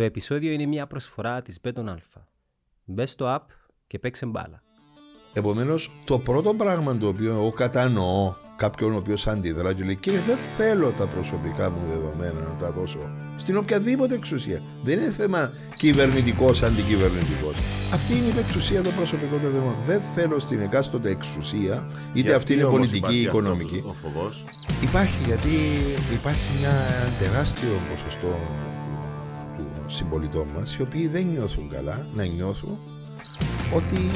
Το επεισόδιο είναι μια προσφορά της Beton Alpha. Μπε στο app και παίξε μπάλα. Επομένως, το πρώτο πράγμα το οποίο εγώ κατανοώ κάποιον ο οποίος αντιδρά και λέει Κύριε, δεν θέλω τα προσωπικά μου δεδομένα να τα δώσω στην οποιαδήποτε εξουσία. Δεν είναι θέμα κυβερνητικός, αντικυβερνητικός. Αυτή είναι η εξουσία των προσωπικών δεδομένων. Δεν θέλω στην εκάστοτε εξουσία, είτε Γιατί αυτή είναι όμως πολιτική ή υπάρχει οικονομική. αυτός Ο φοβός; Υπάρχει γιατί υπάρχει μια τεράστιο ποσοστό του συμπολιτών μας οι οποίοι δεν νιώθουν καλά να νιώθουν ότι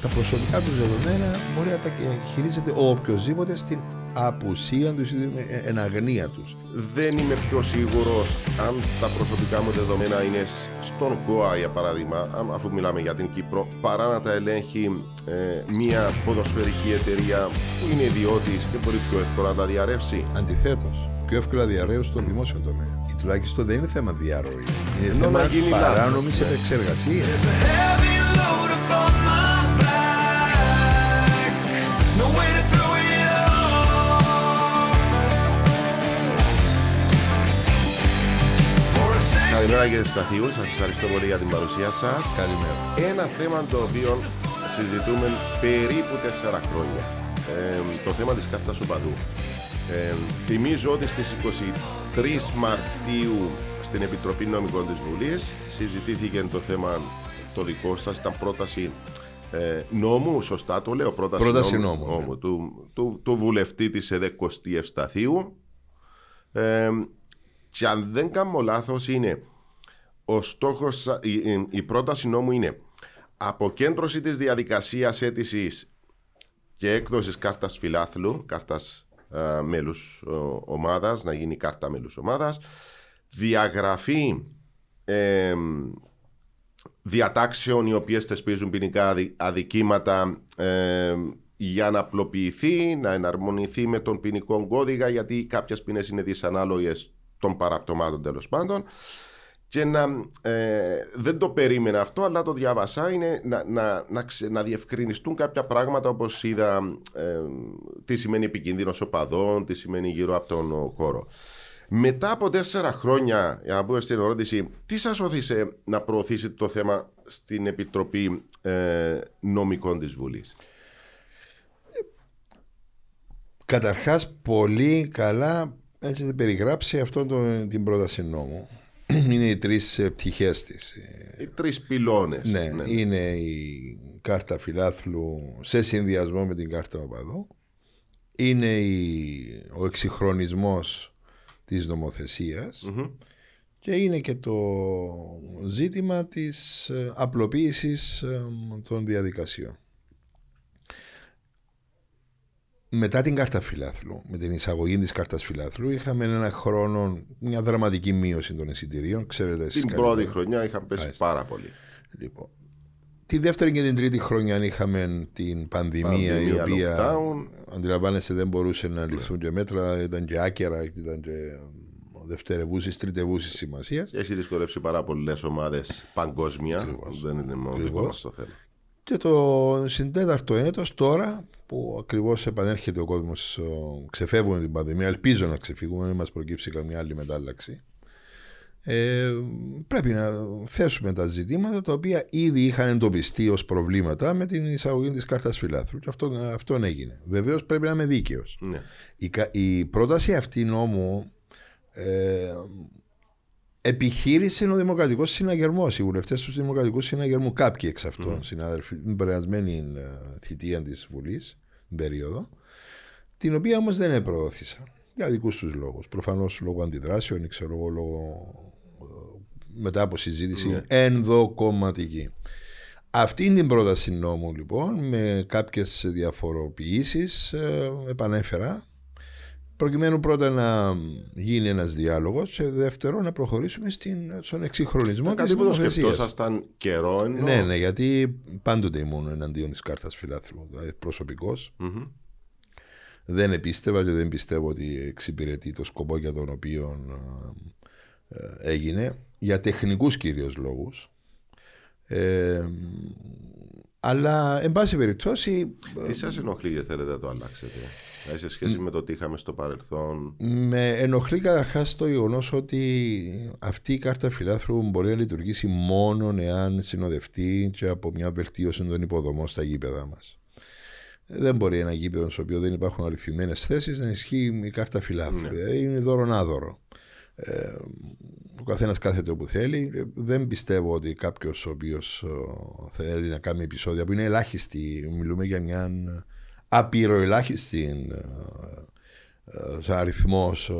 τα προσωπικά τους δεδομένα μπορεί να τα χειρίζεται ο οποιοδήποτε στην απουσία τους ή εν αγνία τους. Δεν είμαι πιο σίγουρος αν τα προσωπικά μου δεδομένα είναι σ- στον ΚΟΑ για παράδειγμα, α- αφού μιλάμε για την Κύπρο, παρά να τα ελέγχει ε, μια ποδοσφαιρική εταιρεία που είναι ιδιώτης και μπορεί πιο εύκολα να τα διαρρεύσει. Αντιθέτως, πιο εύκολα διαρρέω στον δημόσιο τομέα. Ή τουλάχιστον δεν είναι θέμα διαρροής. Είναι Ενώ θέμα να γίνει λάθος, παράνομης ναι. επεξεργασίας. There's a heavy load upon my back. No way to throw it off. For a second. Καλημέρα κύριε Σταθίου, σας ευχαριστώ πολύ για την παρουσία σας. Καλημέρα. Ένα θέμα το οποίο συζητούμε περίπου τέσσερα χρόνια. Ε, το θέμα της κάρτας οπαδού. Ε, θυμίζω ότι στις 23 Μαρτίου στην Επιτροπή Νομικών της Βουλής συζητήθηκε το θέμα το δικό σας, ήταν πρόταση ε, νόμου, σωστά το λέω, πρόταση, Πρόταση νόμου, ναι. του, του, του βουλευτή της ΕΔΕΚΟΣΤΗ Ευσταθίου. Ε, και αν δεν κάνω λάθος είναι ο στόχος, η, η- η πρόταση νόμου είναι αποκέντρωση της διαδικασίας αίτησης και έκδοσης κάρτας φιλάθλου, κάρτας α, μέλους ο, ομάδας, να γίνει κάρτα μέλους ομάδας, διαγραφή εμ, διατάξεων οι οποίες θεσπίζουν ποινικά αδι- αδικήματα εμ, για να απλοποιηθεί, να εναρμονιθεί με τον ποινικό κώδικα γιατί κάποιες ποινές είναι δυσανάλογες των παραπτωμάτων τέλος πάντων και να, ε, δεν το περίμενα αυτό αλλά το διάβασα είναι να, να, να, ξε- να διευκρινιστούν κάποια πράγματα όπως είδα ε, τι σημαίνει επικίνδυνος οπαδών, τι σημαίνει γύρω από τον χώρο. Μετά από τέσσερα χρόνια, για να πούμε στην ερώτηση, τι σας όθησε να προωθήσετε το θέμα στην Επιτροπή ε, Νομικών της Βουλής; Καταρχάς πολύ καλά έχετε περιγράψει αυτό το, την πρόταση νόμου. Είναι οι τρεις ε, πτυχές της. Ε, Οι τρεις πυλώνες. Ναι, είναι η κάρτα φιλάθλου σε συνδυασμό με την κάρτα οπαδού. Είναι η, ο εξυγχρονισμός της νομοθεσίας και είναι και το ζήτημα της ε, απλοποίησης ε, των διαδικασιών. Μετά την κάρτα φιλάθλου, με την εισαγωγή της κάρτας φιλάθλου, είχαμε ένα χρόνο, μια δραματική μείωση των εισιτηρίων. Ξέρετε εσείς Την καλύτερα. πρώτη χρονιά είχαν πέσει Μάλιστα. πάρα πολύ. Λοιπόν, τη δεύτερη και την τρίτη χρονιά είχαμε την πανδημία, η Πανδημία, οποία lockdown. αντιλαμβάνεστε δεν μπορούσε να ληφθούν και μέτρα, ήταν και άκερα, ήταν και δευτερευούση, τριτευούσης σημασίας. Και έχει δυσκολεύσει πάρα πολλές ομάδες παγκόσμια. Ακριβώς. Δεν είναι μόνο Ακριβώς. δικό μας το θέμα. Και το συντέταρτο έτος τώρα που ακριβώς επανέρχεται ο κόσμος, ο, ξεφεύγουμε την πανδημία, ελπίζω να ξεφύγουμε, μην μας προκύψει καμιά άλλη μετάλλαξη. Ε, πρέπει να θέσουμε τα ζητήματα τα οποία ήδη είχαν εντοπιστεί ως προβλήματα με την εισαγωγή της κάρτας φιλάθρου και αυτό, αυτόν έγινε. Βεβαίως πρέπει να είμαι δίκαιος. Ναι. Η, κα- η πρόταση αυτή νόμου ε, επιχείρησε ο Δημοκρατικός Συναγερμός, οι βουλευτές του Δημοκρατικού Συναγερμού, κάποιοι εξ αυτών συνάδελφοι, την περασμένη ε, θητεία της Βουλής, την περίοδο, την οποία όμως δεν επροώθησαν για δικούς τους λόγους. Προφανώς λόγω αντιδράσεων ή ξέρω εγώ λόγω. ε, μετά από συζήτηση ενδοκομματική. Αυτή την πρόταση νόμου λοιπόν με κάποιες διαφοροποιήσεις ε, επανέφερα προκειμένου πρώτα να γίνει ένας διάλογος και δεύτερο να προχωρήσουμε στην, στον εξυγχρονισμό της Κάτι που το νομοθεσίας. σκεφτόσασταν καιρό εννοώ. Ναι, ναι, γιατί πάντοτε ήμουν εναντίον της κάρτας φιλάθλου, δηλαδή προσωπικός. Μμμ. Δεν επίστευα και δεν πιστεύω ότι εξυπηρετεί το σκοπό για τον οποίο ε, ε, έγινε για τεχνικούς κυρίως λόγους. Ε, Αλλά, εν πάση περιπτώσει, Τι σας ενοχλεί και θέλετε να το αλλάξετε, δηλαδή σε σχέση με το τι είχαμε στο παρελθόν. με ενοχλεί καταρχάς το γεγονός ότι αυτή η κάρτα φιλάθρου μπορεί να λειτουργήσει μόνο εάν συνοδευτεί και από μια βελτίωση των υποδομών στα γήπεδα μας. Δεν μπορεί ένα γήπεδο στο οποίο δεν υπάρχουν αριθμημένε θέσεις να ισχύει η κάρτα φιλάθρου. Δηλαδή είναι δώρο-άδωρο. Ε, ο καθένας κάθεται όπου θέλει. Ε, Δεν πιστεύω ότι κάποιος ο οποίος θέλει να κάνει επεισόδια που είναι ελάχιστη, μιλούμε για μια απειροελάχιστη ε, αριθμός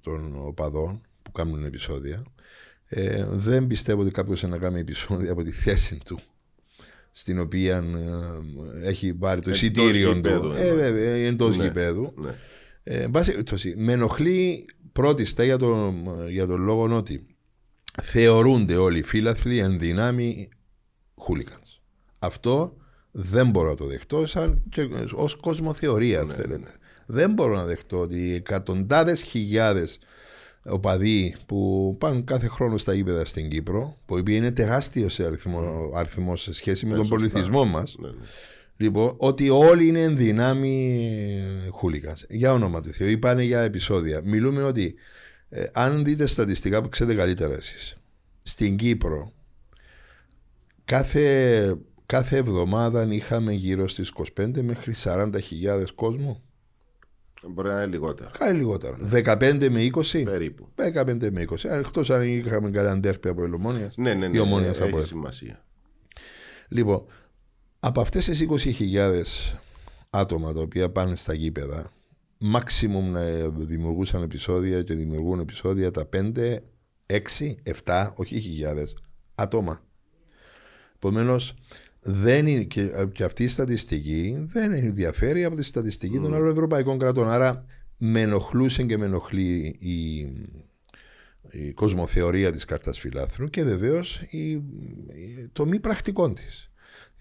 των οπαδών που κάνουν επεισόδια. Ε, δεν πιστεύω ότι κάποιος να κάνει επεισόδια από τη θέση του στην οποία ε, έχει πάρει το Εντός εισιτήριο γηπέδου, του. Ε, εννοώ. βέβαια, εντός Ναι. γηπέδου. Ναι. Ε, εν πάση περιπτώσει, με ενοχλεί πρώτιστα για τον, για τον λόγο ότι θεωρούνται όλοι οι φίλαθλοι εν δυνάμει χούλικανς. Αυτό δεν μπορώ να το δεχτώ σαν και ως κοσμοθεωρία αν θέλετε. Δεν μπορώ να δεχτώ ότι εκατοντάδες χιλιάδες οπαδοί που πάνε κάθε χρόνο στα γήπεδα στην Κύπρο, που οι οποίοι είναι τεράστιος σε αριθμό, αριθμός σε σχέση με Ναι, τον σωστά. πολιτισμό μας, Ναι, ναι. Λοιπόν, ότι όλοι είναι εν δυνάμει χούλικας. Για όνομα του Θεού, ή πάνε για επεισόδια. Μιλούμε ότι ε, αν δείτε στατιστικά που ξέρετε καλύτερα εσείς, στην Κύπρο κάθε, κάθε εβδομάδα είχαμε γύρω στις 25 μέχρι 40 χιλιάδες κόσμο. Μπορεί να είναι λιγότερο. Κάτι λιγότερο. 15 με 20. Περίπου. 15 με 20. Εκτός αν είχαμε κανένα ντέρπι από Ελομόνιας. Ναι, ναι, Η ναι. Ομόνιας από έχει ΕΛ. σημασία. Λοιπόν, από αυτές τις 20.000 άτομα τα οποία πάνε στα γήπεδα, maximum να δημιουργούσαν επεισόδια και δημιουργούν επεισόδια τα 5, 6, 7, όχι χιλιάδες άτομα. Επομένως, δεν είναι, και, και αυτή η στατιστική δεν ενδιαφέρει από τη στατιστική των άλλων ευρωπαϊκών κρατών. Άρα με ενοχλούσε και με ενοχλεί η, η κοσμοθεωρία της κάρτας φιλάθρου και βεβαίως η, η- το μη πρακτικό της.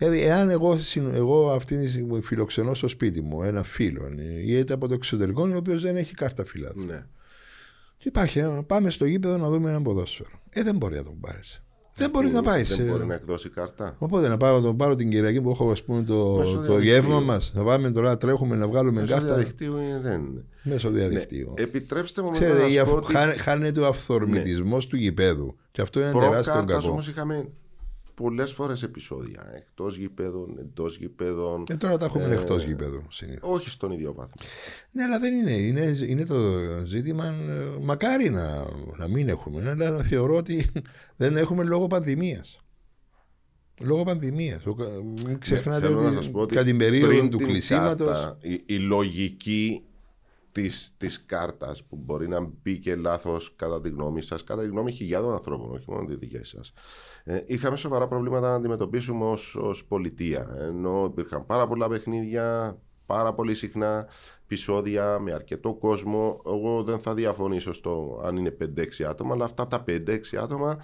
Δηλαδή, εάν εγώ, συν- εγώ αυτή τη στιγμή φιλοξενώ στο σπίτι μου ένα φίλο ή είτε από το εξωτερικό, ο οποίος δεν έχει κάρτα φιλάθρου. Ναι. Και υπάρχει ένα, πάμε στο γήπεδο να δούμε ένα ποδόσφαιρο. Ε, δεν μπορεί να τον πάρεις. Δεν μπορεί να πάει. Δεν σε- μπορεί να εκδώσει κάρτα. Οπότε να πάω, να τον πάρω την Κυριακή που έχω ας πούμε, το, Μέσω το διαδικτύου. γεύμα μας. Να πάμε τώρα, τρέχουμε να βγάλουμε Μέσω κάρτα διαδικτύου είναι- δεν είναι. μέσω διαδικτύου. Ναι. Επιτρέψτε μου μετά Ξέρετε, να η σας πω αυ- ότι χά- χάνεται ο αυθορμητισμός του γηπέδου. Και αυτό είναι ένα τεράστιο προ-κάρτας κακό. όμως είχαμε πολλές φορές επεισόδια. Εκτός γηπέδων, εντός γηπέδων. Και τώρα τα έχουμε Ε, εκτός γηπέδου συνήθως. Όχι στον ίδιο βάθμο. Ναι, αλλά δεν είναι. Είναι, είναι το ζήτημα. ε, Μακάρι να, να μην έχουμε. Αλλά θεωρώ ότι δεν έχουμε λόγω πανδημίας. Λόγω πανδημίας. Μην ξεχνάτε Ναι, Θέλω να ότι, σας πω ότι κατά την περίοδο πριν του την κλεισίματο. κάρτα, η, η λογική της, της κάρτας που μπορεί να μπήκε λάθος κατά τη γνώμη σας, κατά τη γνώμη χιλιάδων ανθρώπων, όχι μόνο τη δική σας. Ε, είχαμε σοβαρά προβλήματα να αντιμετωπίσουμε ως, ως πολιτεία. Ενώ υπήρχαν πάρα πολλά παιχνίδια, πάρα πολύ συχνά επεισόδια με αρκετό κόσμο. Εγώ δεν θα διαφωνήσω στο αν είναι 5-6 άτομα, αλλά αυτά τα 5-6 άτομα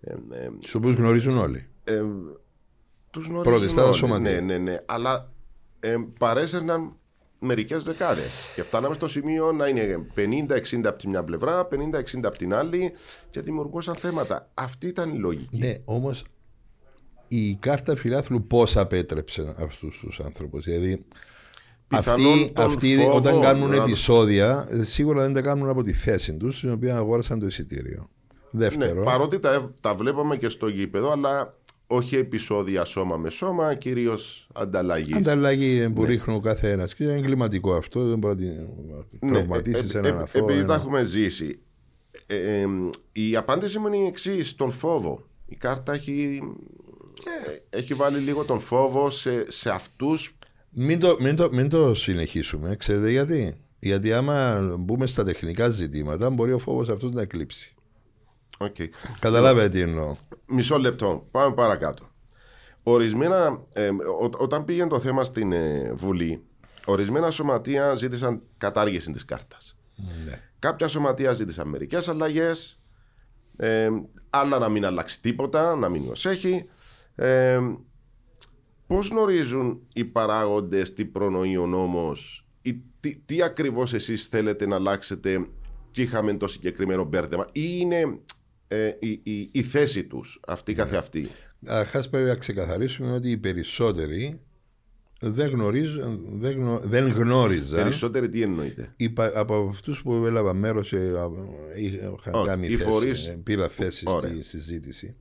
ε, ε, Τους οποίου γνωρίζουν όλοι. ε, τους γνωρίζουν Πρώτη στάδα όλοι. σωματεία. Ναι, ναι, ναι. Αλλά ε, παρέσαιρναν μερικές δεκάδες. Και φτάναμε στο σημείο να είναι 50-60 από τη μια πλευρά, 50-60 από την άλλη και δημιουργούσαν θέματα. Αυτή ήταν η λογική. Ναι, όμως η κάρτα φιλάθλου πώς απέτρεψε αυτούς τους άνθρωπους; Δηλαδή, Πιθανόν αυτοί, τον αυτοί φόβο όταν κάνουν να- επεισόδια, ε, σίγουρα δεν τα κάνουν από τη θέση τους, στην οποία αγόρασαν το εισιτήριο. Ναι, Δεύτερο, παρότι τα, τα βλέπαμε και στο γήπεδο, αλλά όχι επεισόδια σώμα με σώμα, κυρίως ανταλλαγής. ανταλλαγή που ρίχνει ο καθένας. Και είναι εγκληματικό αυτό, δεν μπορεί να την τραυματίσει ε, ε, έναν ε, αθώο. Επειδή τα ένα- έχουμε ζήσει. Ε, ε, η απάντηση μου είναι η εξής: τον φόβο. Η κάρτα έχει, ε, έχει βάλει λίγο τον φόβο σε, σε αυτούς. Μην το, μην, το, μην το συνεχίσουμε, ξέρετε γιατί; Γιατί άμα μπούμε στα τεχνικά ζητήματα, μπορεί ο φόβος αυτός να εκλείψει. Okay. Καταλάβετε τι εννοώ. Μισό λεπτό. Πάμε παρακάτω. Ορισμένα, ε, ό, όταν πήγαινε το θέμα στην ε, Βουλή, ορισμένα σωματεία ζήτησαν κατάργηση της κάρτας. Ναι. Κάποια σωματεία ζήτησαν μερικές αλλαγές, ε, άλλα να μην αλλάξει τίποτα, να μείνει ως έχει. Ε, πώς γνωρίζουν οι παράγοντες τι προνοεί ο νόμος ή τι, τι ακριβώς εσείς θέλετε να αλλάξετε και είχαμε το συγκεκριμένο μπέρδεμα ή είναι ε, η, η, η θέση τους, αυτή Ναι. καθεαυτή. Αρχάς πρέπει να ξεκαθαρίσουμε ότι οι περισσότεροι δεν, γνωρίζουν, δεν, γνω, δεν γνώριζαν Περισσότεροι τι εννοείται; οι πα- από αυτούς που έλαβαν μέρος είχαν Όχι, κάνει οι θέση, φορείς- ε, πήρα θέση Ωραία. στη συζήτηση.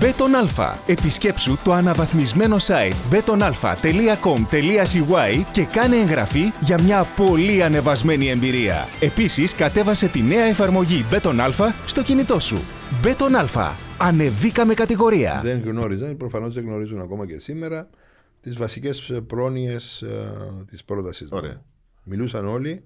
Μπέτον Αλφα. Επισκέψου το αναβαθμισμένο site betonalpha.com.cy και κάνε εγγραφή για μια πολύ ανεβασμένη εμπειρία. Επίσης, κατέβασε τη νέα εφαρμογή Μπέτον Αλφα στο κινητό σου. Μπέτον Αλφα. Ανεβήκαμε κατηγορία. Δεν γνώριζαν, προφανώς δεν γνωρίζουν ακόμα και σήμερα τις βασικές πρόνοιες της πρότασης. Ωραία. Μιλούσαν όλοι,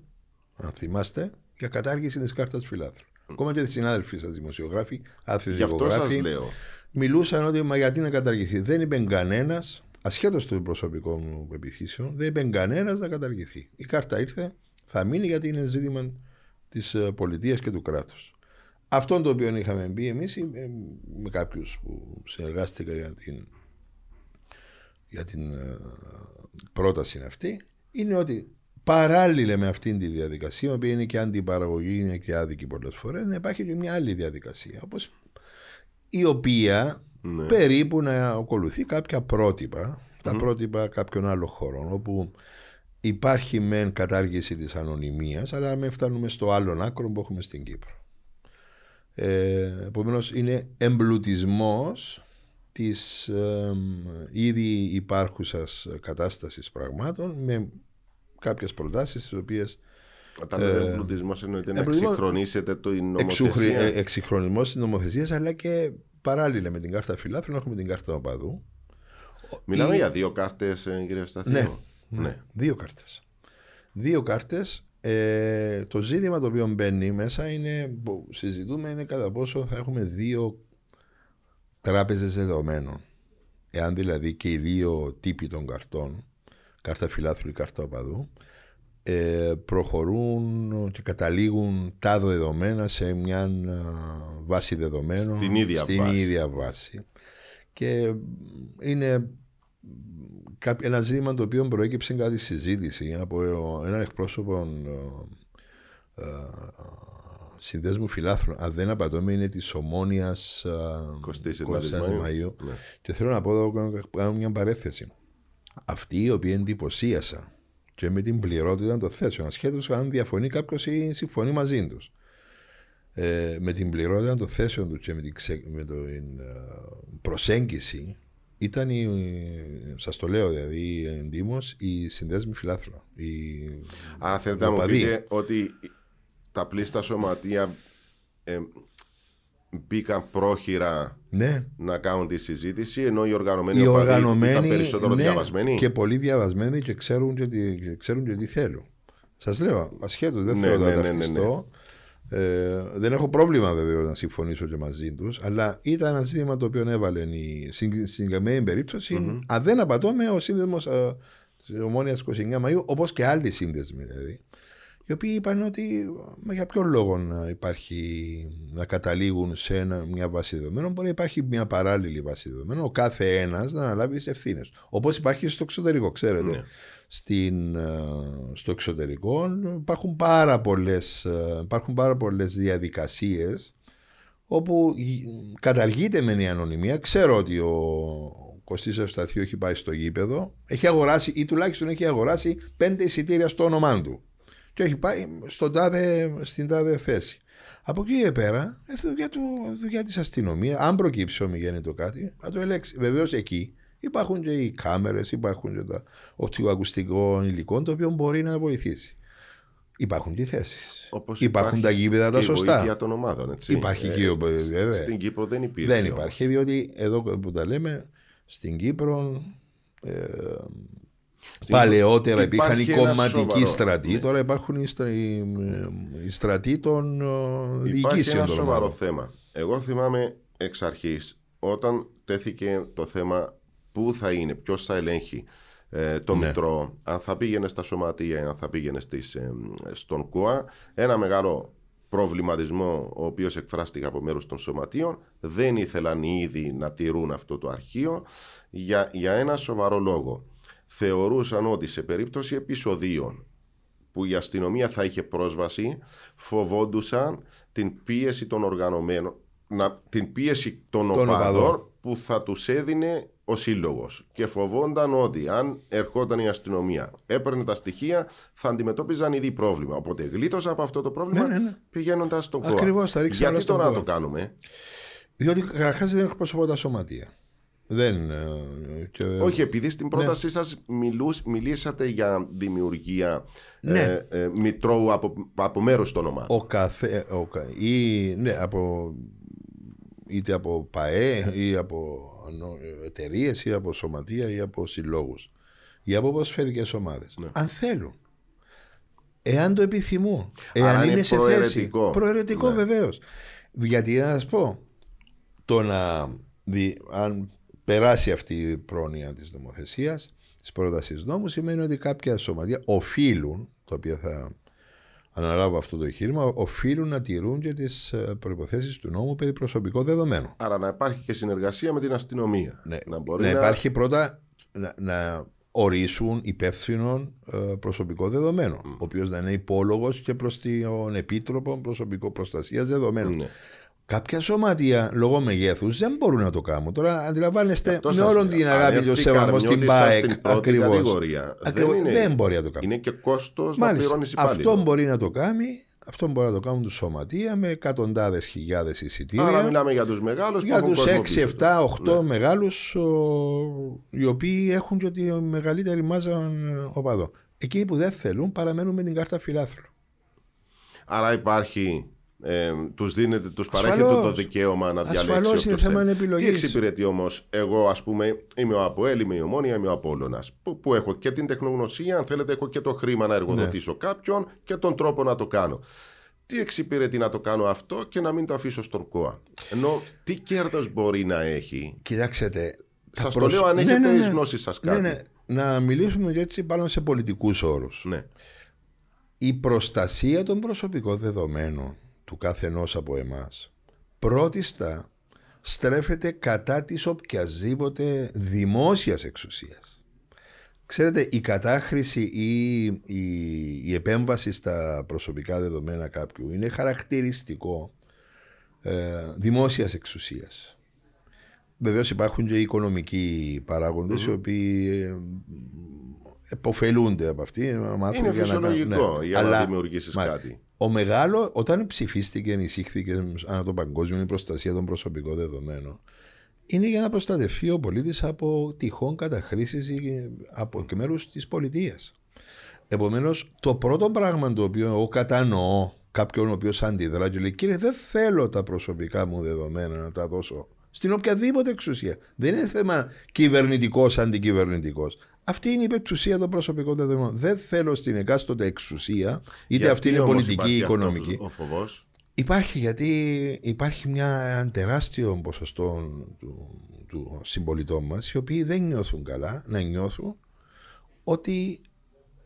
αν θυμάστε, για κατάργηση της κάρτας φιλάθρου. Ακόμα και οι συνάδελφοί σας, δημοσιογράφοι, άθροι Γι' αυτό δημογράφοι, σας λέω. Μιλούσαν ότι μα γιατί να καταργηθεί. Δεν είπε κανένας, ασχέτως των προσωπικών μου πεπιθήσεων, δεν είπε κανένας να καταργηθεί. Η κάρτα ήρθε, θα μείνει γιατί είναι ζήτημα της πολιτείας και του κράτους. Αυτό το οποίο είχαμε πει εμείς με κάποιους που συνεργάστηκα για την, για την ε, πρόταση αυτή είναι ότι παράλληλα με αυτήν τη διαδικασία, η οποία είναι και αντιπαραγωγή, είναι και άδικη πολλές φορές, να υπάρχει και μια άλλη διαδικασία. Όπως η οποία Ναι. περίπου να ακολουθεί κάποια πρότυπα, τα πρότυπα κάποιων άλλων χωρών, όπου υπάρχει μεν κατάργηση της ανωνυμίας, αλλά μην φτάνουμε στο άλλον άκρο που έχουμε στην Κύπρο. Ε, Επομένως, είναι εμπλουτισμός της εμ, ήδη υπάρχουσας κατάστασης πραγμάτων με κάποιες προτάσεις τις οποίες Όταν λέτε εμπλουτισμό, εννοείται να εμπλουτισμός- εξυγχρονίσετε το η εξουχρη, νομοθεσία. ε, εξυγχρονισμός της νομοθεσίας αλλά και παράλληλα με την κάρτα φιλάθρων έχουμε την κάρτα οπαδού Μιλάμε η- για δύο κάρτες, κύριε Σταθμό. Ναι. ναι. Δύο κάρτες. Δύο κάρτες. Ε, το ζήτημα το οποίο μπαίνει μέσα είναι, που συζητούμε είναι κατά πόσο θα έχουμε δύο τράπεζες δεδομένων. Εάν δηλαδή και οι δύο τύποι των καρτών, κάρτα φιλάθλου ή κάρτα οπαδού, ε, προχωρούν και καταλήγουν τα δεδομένα σε μια α, βάση δεδομένων Στην ίδια στην βάση. ίδια βάση. Και είναι κάπο- ένα ζήτημα το οποίο προέκυψε κάτι συζήτηση από έναν εκπρόσωπο ε, ε, συνδέσμου φιλάθρων. Αν δεν απατώμε, είναι της Ομόνιας 24 Μαΐου. Μαΐου. Ναι. Και θέλω να πω εδώ να κάνω μια παρέθεση. Αυτοί οι οποίοι εντυπωσίασαν και με την πληρότητα των θέσεων, ασχέτως αν διαφωνεί κάποιος ή συμφωνεί μαζί τους. Ε, με την πληρότητα των θέσεων του και με την, ξε- με την ε, προσέγγιση ήταν η, σας το λέω δηλαδή εντύμως οι συνδέσμοι φιλάθλων οι, Άρα θέλετε να μου οπαδοί. πείτε ότι τα πλήστα σωματεία ε, μπήκαν πρόχειρα ναι να κάνουν τη συζήτηση ενώ οι οργανωμένοι οι οπαδοί ήταν οργανωμένοι περισσότερο ναι, διαβασμένοι. και πολύ διαβασμένοι και ξέρουν και τι, και ξέρουν και τι θέλουν. Σας λέω, ασχέτως, δεν Ναι, θέλω ναι, να ναι, ναι, ταυτιστώ. Ε, δεν έχω πρόβλημα βέβαια να συμφωνήσω και μαζί τους, αλλά ήταν ένα ζήτημα το οποίο έβαλε η, στην στην συγκεκριμένη περίπτωση, αν δεν απατώμε, ο σύνδεσμος της Ομόνιας 29 Μαου, όπως και άλλοι σύνδεσμοι δηλαδή, οι οποίοι είπαν ότι μα για ποιο λόγο να υπάρχει να καταλήγουν σε ένα, μια βάση δεδομένων. Μπορεί να υπάρχει μια παράλληλη βάση δεδομένων. Ο κάθε ένας να αναλάβει τις ευθύνες. όπως υπάρχει και στο εξωτερικό ξέρετε. Ναι. Στην, ε, στο εξωτερικό υπάρχουν πάρα πολλές, ε, υπάρχουν πάρα πολλές διαδικασίες όπου γ- καταργείται μεν η ανωνυμία. Ξέρω ότι ο Κωστής Ευσταθίου έχει πάει στο γήπεδο. Έχει αγοράσει ή τουλάχιστον έχει αγοράσει πέντε εισιτήρια στο όνομά του και έχει πάει στον τάδε, στην τάδε θέση. Από εκεί και πέρα, ε, δουλειά, του, δουλειά της αστυνομίας, αν προκύψει ομιγέννητο κάτι, να το ελέξει. Βεβαίως εκεί υπάρχουν και οι κάμερες, υπάρχουν και τα οπτικοακουστικό υλικό, το οποίο μπορεί να βοηθήσει. Υπάρχουν και θέσεις. Όπως Υπάρχουν τα υπάρχει γήπεδα τα και η σωστά. βοήθεια των ομάδων, έτσι. Υπάρχει και ο- σ- βέβαια. Στην Κύπρο δεν υπήρχε. Δεν όμως. υπάρχει, διότι εδώ που τα λέμε, στην Κύπρο ε, Στην παλαιότερα Κύπρο υπήρχαν οι υπάρχει ένας κομματικοί σοβαρό- στρατοί, ναι. τώρα υπάρχουν οι, στρα, οι, οι στρατοί των ε, Υπάρχει διοικήσεων ένα των σοβαρό ομάδων. θέμα. Εγώ θυμάμαι εξ αρχής όταν τέθηκε το θέμα πού θα είναι, ποιος θα ελέγχει ε, το Ναι. Μητρό, αν θα πήγαινε στα σωματεία ή αν θα πήγαινε στις, ε, στον ΚΟΑ. Ένα μεγάλο προβληματισμό ο οποίος εκφράστηκε από μέρους των σωματείων δεν ήθελαν ήδη να τηρούν αυτό το αρχείο για, για ένα σοβαρό λόγο. Θεωρούσαν ότι σε περίπτωση επεισοδίων που η αστυνομία θα είχε πρόσβαση φοβόντουσαν την πίεση των οργανωμένων, να, την πίεση των, Των οπαδών οπαδών. που θα τους έδινε ο σύλλογος. Και φοβόνταν ότι αν ερχόταν η αστυνομία, έπαιρνε τα στοιχεία, θα αντιμετώπιζαν ήδη πρόβλημα. Οπότε γλίτωσαν από αυτό το πρόβλημα Ναι, ναι, ναι. πηγαίνοντας στον ΚΟΑ. Ακριβώς, τα ρίξαν όλα Γιατί στον τώρα να ΚΟΑ. το κάνουμε; Διότι καταρχάς δεν εκπροσωπώ τα σωματεία. Δεν. ε, και- Όχι, επειδή στην πρότασή σας μιλούς, μιλήσατε για δημιουργία Ναι. ε, ε, μητρώου από, από μέρος των ομάδων. Ο καθέ, ο, κα- ή, ναι, από, είτε από ΠαΕ ή από εταιρείες ή από σωματεία ή από συλλόγους ή από ποσφαιρικές ομάδες. Ναι. Αν θέλουν. Εάν το επιθυμούν. Εάν Άρα είναι, είναι σε θέση. προαιρετικό. Προαιρετικό Ναι. βεβαίως. Γιατί να σας πω, το να δει, αν περάσει αυτή η πρόνοια της νομοθεσίας, της πρότασης νόμου, σημαίνει ότι κάποια σωματεία οφείλουν, τα οποία θα αναλάβω αυτό το εγχείρημα, οφείλουν να τηρούν και τις ε, προϋποθέσεις του νόμου περί προσωπικών δεδομένων. Άρα να υπάρχει και συνεργασία με την αστυνομία. Ναι, Να μπορεί να να, υπάρχει πρώτα να, να ορίσουν υπεύθυνον ε, προσωπικό δεδομένο, ο οποίος να είναι υπόλογος και προς τον Επίτροπο Προσωπικό Προστασίας Δεδομένων. Ναι. Κάποια σωματεία λόγω μεγέθους δεν μπορούν να το κάνουν. Τώρα αντιλαμβάνεστε Αυτό με σας όλον λέω. την Αν αγάπη έρθει του η σεβασμός στην Καρμιώτισσα ΠΑΕΚ. στην πρώτη Ακριβώς. κατηγορία, Ακριβώς. είναι- Δεν μπορεί να το κάνει. Είναι και κόστος να Μάλιστα. πληρώνεις υπάλληλο. Αυτό μπορεί να το κάνει. Αυτό μπορεί να το κάνουν τους σωματεία με εκατοντάδες χιλιάδες εισιτήρια. Άρα μιλάμε για τους μεγάλους για τους 6, 7, 8 μεγάλους οι οποίοι έχουν και τη μεγαλύτερη μάζα ε, οπαδών. Εκείνοι που δεν θέλουν παραμένουν με την κάρτα φιλάθλου. Άρα υπάρχει. Ε, τους δίνετε, τους παρέχετε Ασφαλώς. το δικαίωμα να διαλέξει. Ασφαλώς όποιος είναι θέμα θέλει. επιλογής. Τι εξυπηρετεί όμως, εγώ, ας πούμε, είμαι ο ΑΠΟΕΛ, είμαι η Ομόνια, είμαι ο Απόλλωνας. Που, που έχω και την τεχνογνωσία, αν θέλετε, έχω και το χρήμα να εργοδοτήσω Ναι. κάποιον και τον τρόπο να το κάνω. Τι εξυπηρετεί να το κάνω αυτό και να μην το αφήσω στον ΚΟΑ. Ενώ τι κέρδος μπορεί να έχει; Κοιτάξτε. τα Σας το προσ- λέω αν Ναι, έχετε ναι, ναι. εις γνώσεις σας Ναι, κάτι. ναι. Να μιλήσουμε και έτσι πάνω σε πολιτικούς όρους. Ναι. Η προστασία των προσωπικών δεδομένων του καθενός από εμάς πρώτιστα στρέφεται κατά της οποιασδήποτε δημόσιας εξουσίας. Ξέρετε, η κατάχρηση ή η, η επέμβαση στα προσωπικά δεδομένα κάποιου είναι χαρακτηριστικό ε, δημόσιας εξουσίας. Βεβαίως υπάρχουν και οι οικονομικοί παράγοντες οι οποίοι ε, εποφελούνται από αυτή. να μάθουν Είναι για να κάνουν- φυσιολογικό ναι. για να Αλλά, δημιουργήσεις μα, κάτι. Ο μεγάλο, όταν ψηφίστηκε, ενισχύθηκε ανά το παγκόσμιο η προστασία των προσωπικών δεδομένων, είναι για να προστατευτεί ο πολίτης από τυχόν καταχρήσεις από και μέρους της πολιτείας. Επομένως, το πρώτο πράγμα το οποίο εγώ κατανοώ κάποιον ο οποίος αντιδρά και λέει: Κύριε, δεν θέλω τα προσωπικά μου δεδομένα να τα δώσω στην οποιαδήποτε εξουσία. Δεν είναι θέμα κυβερνητικός αντικυβερνητικός. Αυτή είναι η πετουσία των προσωπικών δεδομένων. Δεν θέλω στην εκάστοτε εξουσία, είτε Γιατί αυτή είναι όμως πολιτική ή υπάρχει αυτός οικονομική. Ο φοβός; Υπάρχει γιατί υπάρχει μια, ένα τεράστιο ποσοστό του, του συμπολιτών μας οι οποίοι δεν νιώθουν καλά να νιώθουν ότι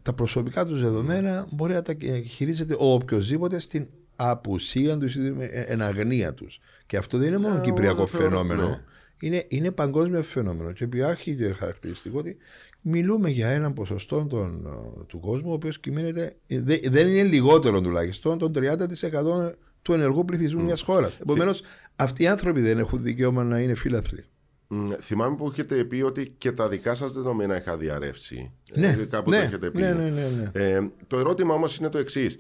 τα προσωπικά τους δεδομένα μπορεί να τα χειρίζεται ο οποιοδήποτε στην απουσία τους ή εν αγνία τους. Και αυτό δεν είναι μόνο Ε, κυπριακό εγώ το θεωρώ, φαινόμενο. ναι. Είναι, είναι παγκόσμιο φαινόμενο. Και υπάρχει και χαρακτηριστικό ότι μιλούμε για έναν ποσοστό των, ε, του κόσμου ο οποίος κυμαίνεται, ε, δε- δεν είναι λιγότερο τουλάχιστον, των 30% του ενεργού πληθυσμού μιας χώρας. Επομένως, αυτοί οι άνθρωποι δεν έχουν δικαίωμα να είναι φίλαθλοι. Μ, Θυμάμαι που έχετε πει ότι και τα δικά σας δεδομένα είχα διαρρεύσει. Ναι, Ε, κάπου ναι, το έχετε πει. ναι, ναι, ναι, ναι. Ε, το ερώτημα όμως είναι το εξής.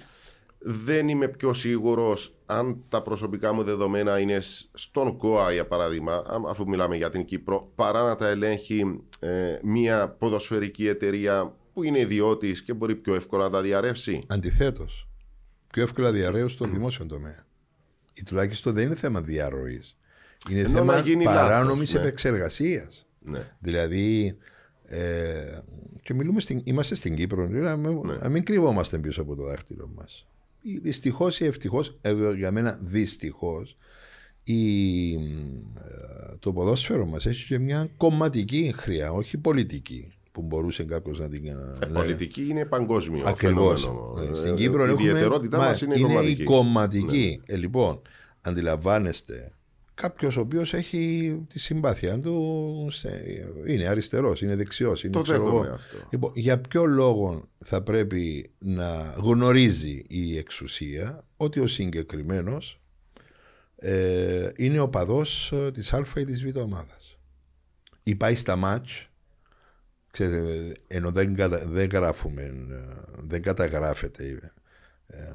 Δεν είμαι πιο σίγουρος αν τα προσωπικά μου δεδομένα είναι σ- στον ΚΟΑ για παράδειγμα, α- αφού μιλάμε για την Κύπρο, παρά να τα ελέγχει ε, μια ποδοσφαιρική εταιρεία που είναι ιδιώτης και μπορεί πιο εύκολα να τα διαρρεύσει. Αντιθέτως, πιο εύκολα διαρρέω στον δημόσιο τομέα. Ή τουλάχιστον δεν είναι θέμα διαρροής. Είναι Ενώ θέμα να γίνει παράνομης λάθος, ναι. επεξεργασίας. Ναι. Δηλαδή, ε, και μιλούμε στην, είμαστε στην Κύπρο, να μην, Ναι. να μην κρυβόμαστε πίσω από το δάχτυλο μας. Δυστυχώς ή ευτυχώς, για μένα δυστυχώς, το ποδόσφαιρο μας έχει και μια κομματική χρειά, όχι πολιτική, που μπορούσε κάποιος να την. Ε, να- Πολιτική είναι παγκόσμιο Ακριβώς. φαινόμενο. Ε, Στην Κύπρο η έχουμε. ιδιαιτερότητά μας, μας είναι, η είναι κομματική. Ναι. η κομματική. Ε, λοιπόν, αντιλαμβάνεστε κάποιος ο οποίος έχει τη συμπάθεια του. σε- είναι αριστερός, είναι δεξιός. Το δέχομαι αυτό. Λοιπόν, για ποιο λόγο θα πρέπει να γνωρίζει η εξουσία ότι ο συγκεκριμένος ε, είναι ο παδός ε, της Α ή της Β ομάδας; Ή πάει στα μάτς, ξέρετε, ενώ δεν, κατα- δεν γράφουμε, ε, δεν καταγράφεται ε,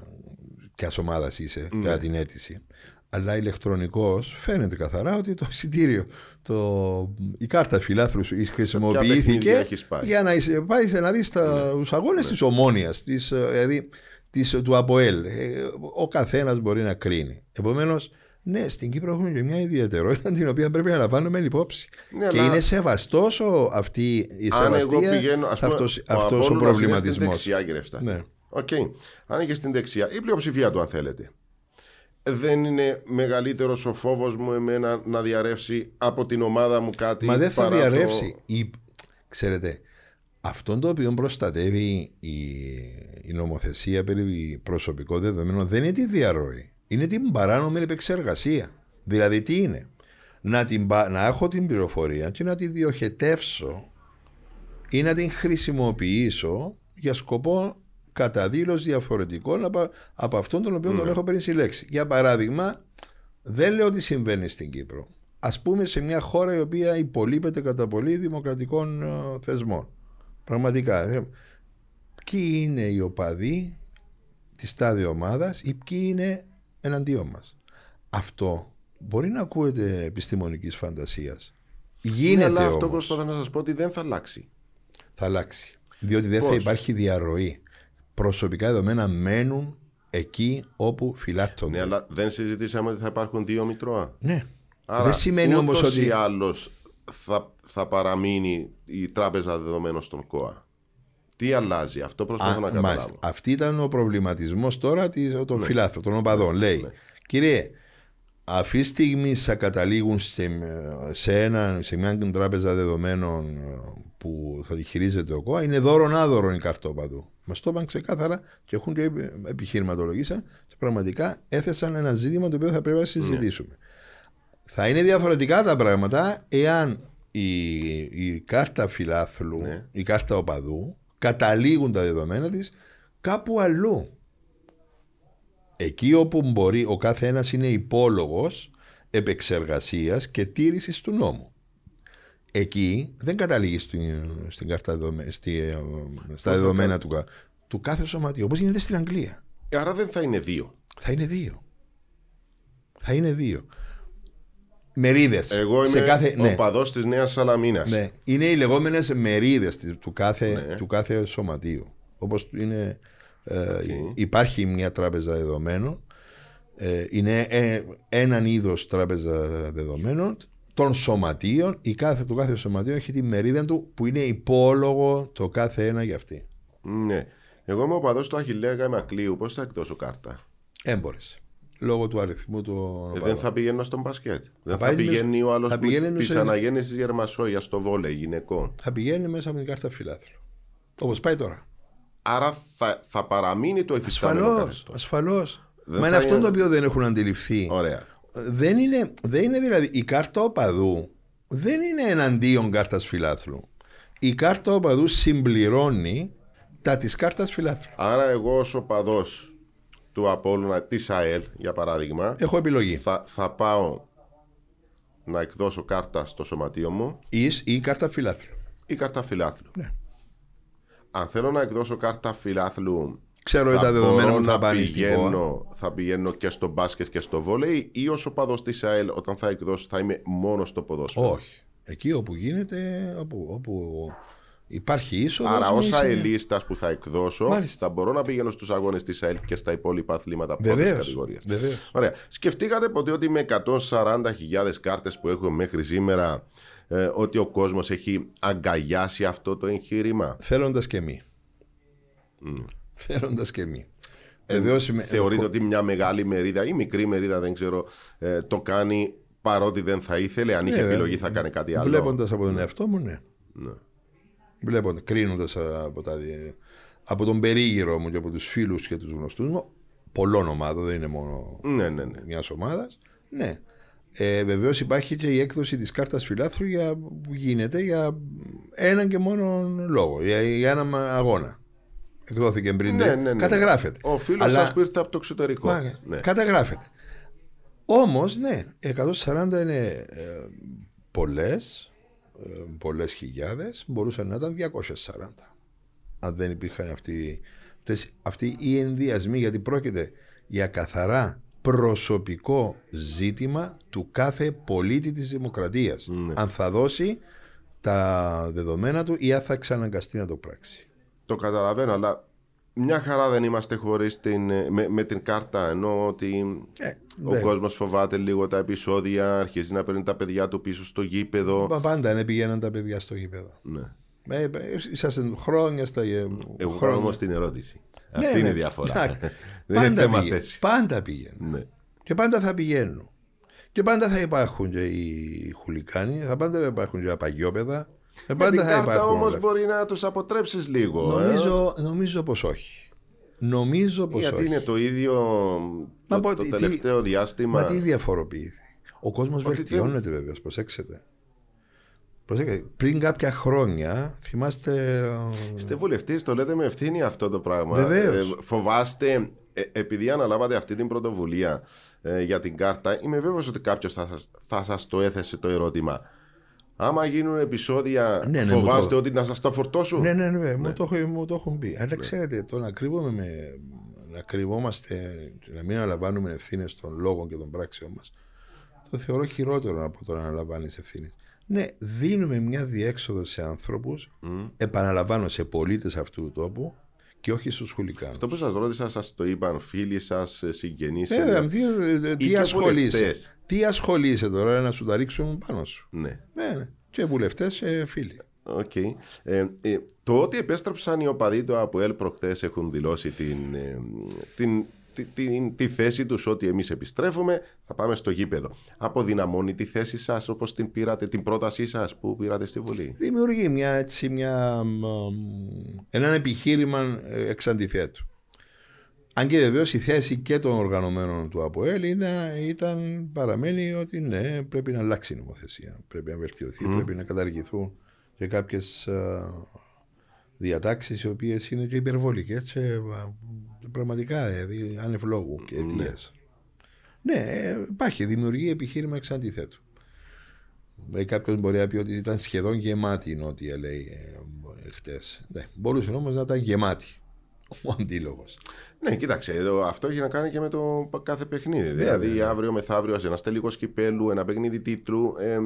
ποια ομάδα είσαι Ναι. κατά την αίτηση. Αλλά ηλεκτρονικός φαίνεται καθαρά ότι το εισιτήριο, το, η κάρτα φιλάθλους σου παιχνίδια χρησιμοποιήθηκε έχεις πάει; για να είσαι, πάεις να δεις τα, τους αγώνες Ναι. της ομόνιας, της, ε, δηλαδή της, του ΑΠΟΕΛ. Ε, Ο καθένας μπορεί να κρίνει. Επομένως, ναι, στην Κύπρο έχουμε και μια ιδιαιτερότητα την οποία πρέπει να λαμβάνουμε υπόψη. Ναι, και αλλά- είναι σεβαστός ο, αυτή η Αν εγώ σεβαστία, πηγαίνω, ας πούμε, αυτός, ο αυτός ο, Απόλλωνας είναι στην προβληματισμός. δεξιά, κύριε Φτάχη. Ναι. Οκ. Αν είναι στην δεξιά, η πλειοψηφία του, αν θέλετε. Δεν είναι μεγαλύτερος ο φόβος μου εμένα να διαρρεύσει από την ομάδα μου κάτι. Μα δεν θα παρά το- διαρρεύσει. Η, ξέρετε, αυτό το οποίο προστατεύει η, η νομοθεσία περί προσωπικών δεδομένων δεν είναι τη διαρροή. Είναι την παράνομη επεξεργασία. Δηλαδή τι είναι; Να, την, πα- να έχω την πληροφορία και να τη διοχετεύσω ή να την χρησιμοποιήσω για σκοπό καταδήλωση διαφορετικών από, από αυτόν τον οποίο τον έχω πριν συλλέξει. Για παράδειγμα, δεν λέω ότι συμβαίνει στην Κύπρο. Α πούμε σε μια χώρα η οποία υπολείπεται κατά πολύ δημοκρατικών ε, θεσμών. Πραγματικά. ε, Ποιοι είναι οι οπαδοί της τάδε ομάδας ή ποιοι είναι εναντίον μας; Αυτό μπορεί να ακούεται επιστημονικής φαντασίας. Ναι, Γίνεται αλλά όμως. αυτό προσπαθώ να σας πω ότι δεν θα αλλάξει. Θα αλλάξει. Διότι δεν θα Πώς; υπάρχει διαρροή. Προσωπικά δεδομένα μένουν εκεί όπου φυλάττονται. Ναι, αλλά δεν συζητήσαμε ότι θα υπάρχουν δύο μητρώα. Ναι. Άρα, δεν σημαίνει όμως ούτως ότι. ή άλλως θα, θα παραμείνει η τράπεζα δεδομένων στον ΚΟΑ. Τι αλλάζει, αυτό προσπαθώ Α, να καταλάβω. μάλιστα. Αυτή ήταν ο προβληματισμός τώρα της- Ναι. των φιλάθλων, των οπαδών. Λέει, κύριε, αυτή τη στιγμή θα καταλήγουν σε, σε, ένα, σε μια τράπεζα δεδομένων ε, που θα τη χειρίζεται ο ΚΟΑ, είναι δώρον άδωρον η κάρτα οπαδού. Μας το είπαν ξεκάθαρα και έχουν και επιχειρηματολογήσαν και πραγματικά έθεσαν ένα ζήτημα το οποίο θα πρέπει να συζητήσουμε. Θα είναι διαφορετικά τα πράγματα εάν η, η κάρτα φιλάθλου, Ναι. η κάρτα οπαδού καταλήγουν τα δεδομένα της κάπου αλλού. Εκεί όπου μπορεί ο κάθε ένας είναι υπόλογος επεξεργασίας και τήρησης του νόμου. Εκεί δεν καταλήγεις στην, στην κάρτα δεδομε- στη, ε, στα θα δεδομένα του, κα- του κάθε σωματείου. Όπως γίνεται στην Αγγλία. Άρα δεν θα είναι δύο. Θα είναι δύο. Θα είναι δύο. Μερίδες. Εγώ είμαι σε κάθε, ο ναι, παδός της Νέας Σαλαμίνας. ναι. Είναι οι λεγόμενες μερίδες της- του κάθε, Ναι. του κάθε σωματείου. Όπως είναι, ε, υπάρχει μια τράπεζα δεδομένων, ε, είναι ε, έναν είδος τράπεζα δεδομένων των σωματείων, η κάθε, το κάθε σωματείο έχει τη μερίδα του που είναι υπόλογο το κάθε ένα για αυτή. Ναι. Εγώ είμαι ο παδός του Αχιλέα Γαϊμακλείου. Πώς θα εκδώσω κάρτα; Έμπορες. Λόγω του αριθμού του Ε, δεν θα πηγαίνω στον μπασκέτ. Δεν θα πάεις με- πηγαίνει ο άλλος θα πηγαίνει της σε- αναγέννησης Γερμασόγια στο βόλεϊ γυναικών. θα πηγαίνει μέσα από την κάρτα φιλάθλου. Όπως πάει τώρα. Άρα θα, θα παραμείνει το εφιστάμενο Ασφαλώς, καθεστώς. ασφαλώς. Δεν Μα θα είναι αυτό είναι- το οποίο δεν έχουν αντιληφθεί. Ωραία. Δεν είναι, δεν είναι δηλαδή η κάρτα οπαδού δεν είναι εναντίον κάρτας φιλάθλου. Η κάρτα οπαδού συμπληρώνει τα της κάρτας φιλάθλου. Άρα εγώ ως οπαδός του Απόλλωνα της ΑΕΛ για παράδειγμα Έχω επιλογή. θα, θα πάω να εκδώσω κάρτα στο σωματείο μου Εις ή κάρτα φιλάθλου. ή κάρτα φιλάθλου. Ναι. Αν θέλω να εκδώσω κάρτα φιλάθλου Ξέρω θα τα δεδομένα μπορώ που θα να πάνε στην πηγαίνω, θα πηγαίνω και στο μπάσκετ και στο βόλεϊ ή ως οπαδός της ΑΕΛ όταν θα εκδώσω θα είμαι μόνο στο ποδόσφαιρο; Όχι. Εκεί όπου γίνεται, όπου, όπου υπάρχει είσοδος. Άρα, ναι, ω είσαι- αελίστα που θα εκδώσω, Μάλιστα. θα μπορώ να πηγαίνω στους αγώνες της ΑΕΛ και στα υπόλοιπα αθλήματα πρώτη Βεβαίως, κατηγορία. βεβαίως. Ωραία. Σκεφτήκατε ποτέ ότι με 140.000 κάρτες που έχουμε μέχρι σήμερα, ε, ότι ο κόσμος έχει αγκαλιάσει αυτό το εγχείρημα; Θέλοντας και μη. Θέλοντας και μη. Βεβαίως είμαι- Θεωρείτε ότι μια μεγάλη μερίδα ή μικρή μερίδα, δεν ξέρω, ε, το κάνει παρότι δεν θα ήθελε. Αν είχε Ναι, επιλογή, θα κάνει κάτι άλλο. Βλέποντας από τον εαυτό μου, ναι. Ναι. Βλέποντας, κρίνοντας από, τα, δι- από τον περίγυρο μου και από τους φίλους και τους γνωστούς μου, πολλών ομάδων, δεν είναι μόνο Ναι, ναι, ναι. μιας ομάδας, ναι. Ε, Βεβαίως υπάρχει και η έκδοση της κάρτας φιλάθλου για, που γίνεται για έναν και μόνο λόγο, για, για έναν αγώνα. Εκδόθηκε πριν. Ναι, ναι, ναι. Καταγράφεται. Ο φίλος Αλλά- σας που ήρθε από το εξωτερικό. Μα, Ναι. Καταγράφεται. Όμως, ναι, 140 είναι ε, πολλές, ε, πολλές χιλιάδες, μπορούσαν να ήταν 240. Αν δεν υπήρχαν αυτοί, αυτές- αυτοί οι ενδιασμοί, γιατί πρόκειται για καθαρά προσωπικό ζήτημα του κάθε πολίτη της δημοκρατίας. Ναι. Αν θα δώσει τα δεδομένα του ή αν θα εξαναγκαστεί να το πράξει. Το καταλαβαίνω, αλλά μια χαρά δεν είμαστε χωρίς την, ε, με, με την κάρτα. Ενώ ότι Ε, ο δεν- κόσμος φοβάται λίγο τα επεισόδια, αρχίζει να παίρνει τα παιδιά του πίσω στο γήπεδο. Μα πάντα δεν πηγαίναν τα παιδιά στο γήπεδο. Ναι. Ε, ε, είσαστε χρόνια στα ε, Εγώ χρόνια. κάνω όμως την ερώτηση. Ναι, Αυτή είναι ναι. η διαφορά. Εντάξει. δεν είναι πάντα, θέμα πήγε- θέσης. πάντα πήγαινε. Ναι. Και πάντα θα πηγαίνουν. Και πάντα θα υπάρχουν και οι χουλικάνοι, θα πάντα θα υπάρχουν και τα παγιόπεδα. Και Με πάντα την θα κάρτα υπάρχουν. όμως όλα. μπορεί να τους αποτρέψεις λίγο. ε. Νομίζω, νομίζω πως όχι. Νομίζω πως Γιατί όχι. είναι το ίδιο Μα το, πω, το τι- τελευταίο διάστημα. Μα τι διαφοροποιηθεί. Ο κόσμος Ότι βελτιώνεται βέβαια, προσέξτε. Προσέξτε, πριν κάποια χρόνια, θυμάστε... ε, Είστε βουλευτής, το λέτε με ευθύνη αυτό το πράγμα. Βεβαίως. φοβάστε, ε, επειδή αναλάβατε αυτή την πρωτοβουλία ε, για την κάρτα, είμαι βέβαιος ότι κάποιος θα, σας- θα σας το έθεσε το ερώτημα. Άμα γίνουν επεισόδια, Ναι, ναι, φοβάστε μου το- ότι να σας το φορτώσουν. Ναι, ναι, ναι, Μου, το, έχω- μου το έχουν πει. Αλλά ξέρετε, το να κρύβουμε με, να κρυβόμαστε, να μην αναλαμβάνουμε ευθύνες των λόγων και των πράξεων μας, το θεωρώ χειρότερο από το να αναλαμβάνεις ευθύνες. Ναι, δίνουμε μια διέξοδο σε άνθρωπους, επαναλαμβάνω σε πολίτες αυτού του τόπου και όχι στους χουλιγκάνους. Αυτό που σας ρώτησα, σας το είπαν φίλοι σας, συγγενείς Βέβαια, τι, τι και ασχολείσαι. Βουλευτές. Τι ασχολείσαι τώρα να σου τα ρίξουν πάνω σου; Ναι. Ναι, ναι. Και βουλευτές και φίλοι. Οκ. Ε, ε, το ότι επέστρεψαν οι οπαδοί του ΑΠΟΕΛ προχθές έχουν δηλώσει την, ε, την, τη, την- τη θέση τους ότι εμείς επιστρέφουμε, θα πάμε στο γήπεδο. Αποδυναμώνει τη θέση σας όπως την πήρατε, την πρότασή σας που πήρατε στη Βουλή; δημιουργεί μια, έτσι, μια, μ, έναν επιχείρημα ε, εξ αντιθέτου. Αν και βεβαίως η θέση και των οργανωμένων του ΑΠΟΕΛ είναι- ήταν, παραμένει ότι ναι, πρέπει να αλλάξει η νομοθεσία. Πρέπει να βελτιωθεί, πρέπει να καταργηθούν και κάποιες διατάξεις οι οποίες είναι και υπερβολικές και ε, πραγματικά δηλαδή άνευ λόγου και αιτία. Ναι, ε, υπάρχει, δημιουργεί επιχείρημα εξ αντιθέτου. Δηλαδή κάποιος μπορεί να πει ότι ήταν σχεδόν γεμάτη η Νότια, λέει ε, χτες. Ναι, μπορούσε όμως να ήταν γεμάτη ο αντίλογος. Ναι, κοίταξε, εδώ, αυτό έχει να κάνει και με το κάθε παιχνίδι. Δηλαδή, αύριο μεθαύριο, σε ένας τελικός κυπέλου, ένα παιχνίδι τίτλου. ε,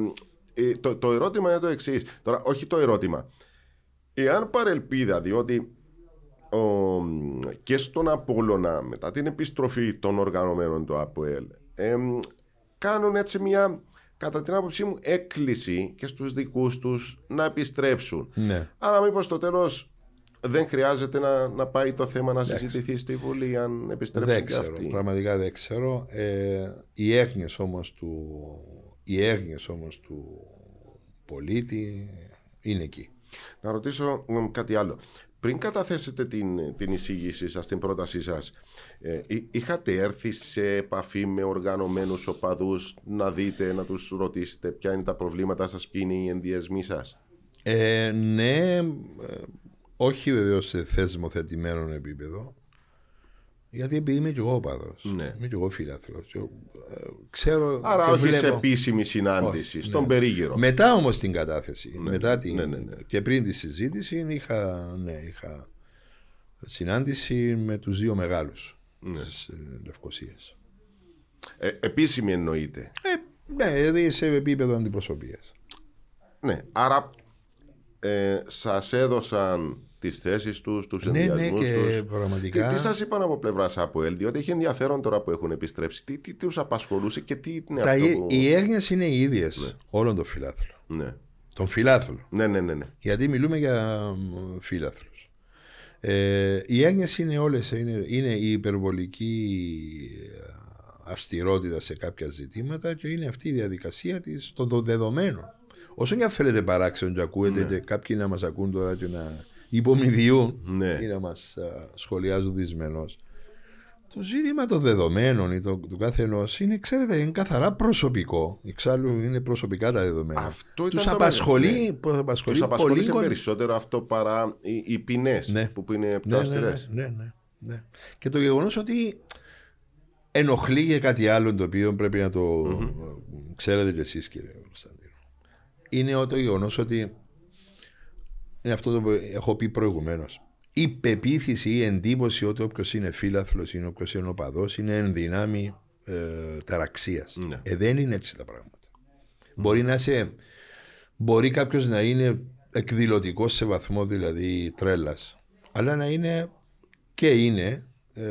ε, το, το ερώτημα είναι το εξής. Τώρα, όχι το ερώτημα. Εάν παρελπίδα, διότι ο, και στον Απόλλωνα μετά την επιστροφή των οργανωμένων του ΑΠΟΕΛ ε, κάνουν έτσι μια κατά την άποψή μου έκκληση και στους δικούς τους να επιστρέψουν. Ναι. Άρα μήπως στο τέλος δεν χρειάζεται να, να πάει το θέμα να συζητηθεί στη Βουλή αν επιστρέψουν Δεν και ξέρω, αυτοί. πραγματικά δεν ξέρω. Ε, οι έγνοιες όμως του, οι έγνοιες όμως του πολίτη είναι εκεί. Να ρωτήσω μ, κάτι άλλο. Πριν καταθέσετε την, την εισήγησή σας, την πρότασή σας, ε, εί- είχατε έρθει σε επαφή με οργανωμένους οπαδούς να δείτε, να τους ρωτήσετε ποια είναι τα προβλήματα σας, ποιοι είναι οι ενδιασμοί σας; Ε, ναι, ε, όχι βεβαίως σε θεσμοθετημένο επίπεδο. Γιατί επειδή είμαι και εγώ οπαδός. Ναι. Είμαι και εγώ φίλαθλο. Ξέρω. Άρα και όχι σε βλέπω- επίσημη συνάντηση, Όχι, στον ναι. περίγυρο. Μετά όμως την κατάθεση, μετά την, ναι, ναι, ναι. και πριν τη συζήτηση, είχα, ναι, είχα συνάντηση με τους δύο μεγάλους Ναι. της ε, Λευκοσίας. Ε, επίσημη εννοείται. Ε, ναι, δηλαδή σε επίπεδο αντιπροσωπείας. Ναι, άρα ε, σας έδωσαν τις θέσεις τους, τους Ναι, ναι, ενδιασμούς και τους. πραγματικά- Τι, τι σας είπαν από πλευράς ΑΠΟΕΛ, διότι έχει ενδιαφέρον τώρα που έχουν επιστρέψει. Τι, τι τους απασχολούσε και τι είναι Τα, αυτό οι- που... οι έγνοιες είναι οι ίδιες όλων των φιλάθλων. Ναι. Των φιλάθλων. ναι, ναι, ναι, ναι. Γιατί μιλούμε για μ, φίλαθλους. Ε, οι έγνοιες είναι όλες, είναι, είναι η υπερβολική ε, αυστηρότητα σε κάποια ζητήματα και είναι αυτή η διαδικασία της, των δο- δεδομένων. Όσο και αν φαίνεται παράξενο και ακούετε και κάποιοι να μας ακούν τώρα και να υπομοιδιούν Ναι. ή να μας α, σχολιάζουν δυσμενώς. Το ζήτημα των δεδομένων ή το, του κάθε ενός είναι, ξέρετε, είναι καθαρά προσωπικό. Εξάλλου είναι προσωπικά τα δεδομένα. Αυτό τους ήταν το απασχολεί, μεγάλο, τους απασχολεί, Τους απασχολεί πολύ περισσότερο αυτό παρά οι, οι ποινές Ναι. που, που είναι πιο ναι, ναι, ναι, αυστηρές. ναι, ναι, ναι. Και το γεγονός ότι ενοχλεί και κάτι άλλο το οποίο πρέπει να το ξέρετε κι εσείς κύριε Κωνσταντίνο. Είναι το γεγονός ότι είναι αυτό το που έχω πει προηγουμένως. Η πεποίθηση ή η εντύπωση ότι όποιος είναι φίλαθλος ή όποιος είναι οπαδός είναι εν δυνάμει ε, ταραξίας. Ναι. Ε, δεν είναι έτσι τα πράγματα. Μπορεί να είσαι, μπορεί κάποιος να είναι εκδηλωτικός σε βαθμό δηλαδή τρέλας, αλλά να είναι και είναι ε,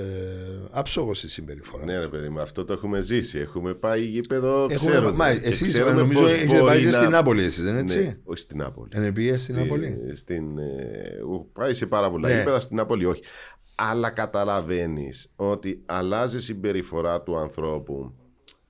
άψογος στη συμπεριφορά. Ναι, ρε παιδί μου, αυτό το έχουμε ζήσει. Έχουμε πάει γήπεδο, Έχουμε- ξέρουμε. μα, Και εσείς ξέρουμε νομίζω πώς έχετε μπορεί πάει και να- στην Νάπολη εσείς, δεν είναι Ναι, έτσι; όχι στην Νάπολη. Είναι πήγε στην Νάπολη. Στην, ε, έχω πάει σε πάρα πολλά Ναι. γήπεδα, στην Νάπολη όχι. Αλλά καταλαβαίνεις ότι αλλάζει η συμπεριφορά του ανθρώπου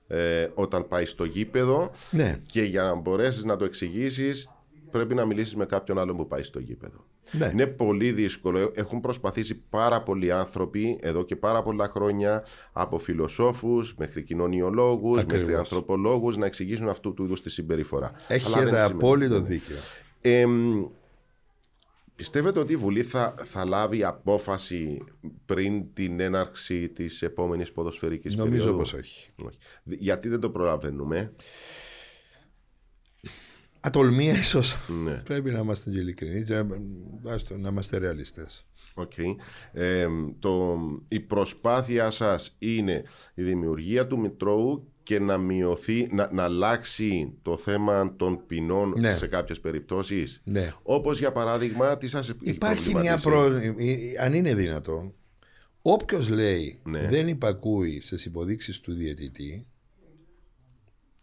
ε, όταν πάει στο γήπεδο Ναι. και για να μπορέσεις να το εξηγήσεις, πρέπει να μιλήσεις με κάποιον άλλον που πάει στο γήπεδο. Ναι. Είναι πολύ δύσκολο. Έχουν προσπαθήσει πάρα πολλοί άνθρωποι εδώ και πάρα πολλά χρόνια από φιλοσόφους μέχρι κοινωνιολόγους, Ακριβώς. μέχρι ανθρωπολόγους να εξηγήσουν αυτού του είδους τη συμπεριφορά. Αλλά δεν Έχετε σημαίνει. απόλυτο δίκιο. Ε, μ, πιστεύετε ότι η Βουλή θα, θα λάβει απόφαση πριν την έναρξη της επόμενης ποδοσφαιρικής Νομίζω περίοδου; πως όχι. όχι. Γιατί δεν το προλαβαίνουμε; Ατολμία ίσως. Ναι. Πρέπει να είμαστε και ειλικρινείς και να, άστο, να είμαστε ρεαλιστές. Οκ. Ε, το, η προσπάθεια σας είναι η δημιουργία του Μητρώου και να μειωθεί, να, να αλλάξει το θέμα των ποινών Ναι. σε κάποιες περιπτώσεις. Ναι. Όπως για παράδειγμα, τι σας έχει Υπάρχει μια προβληματίσει; προ... ε, αν είναι δυνατό, όποιος λέει Ναι. δεν υπακούει στις υποδείξεις του διαιτητή,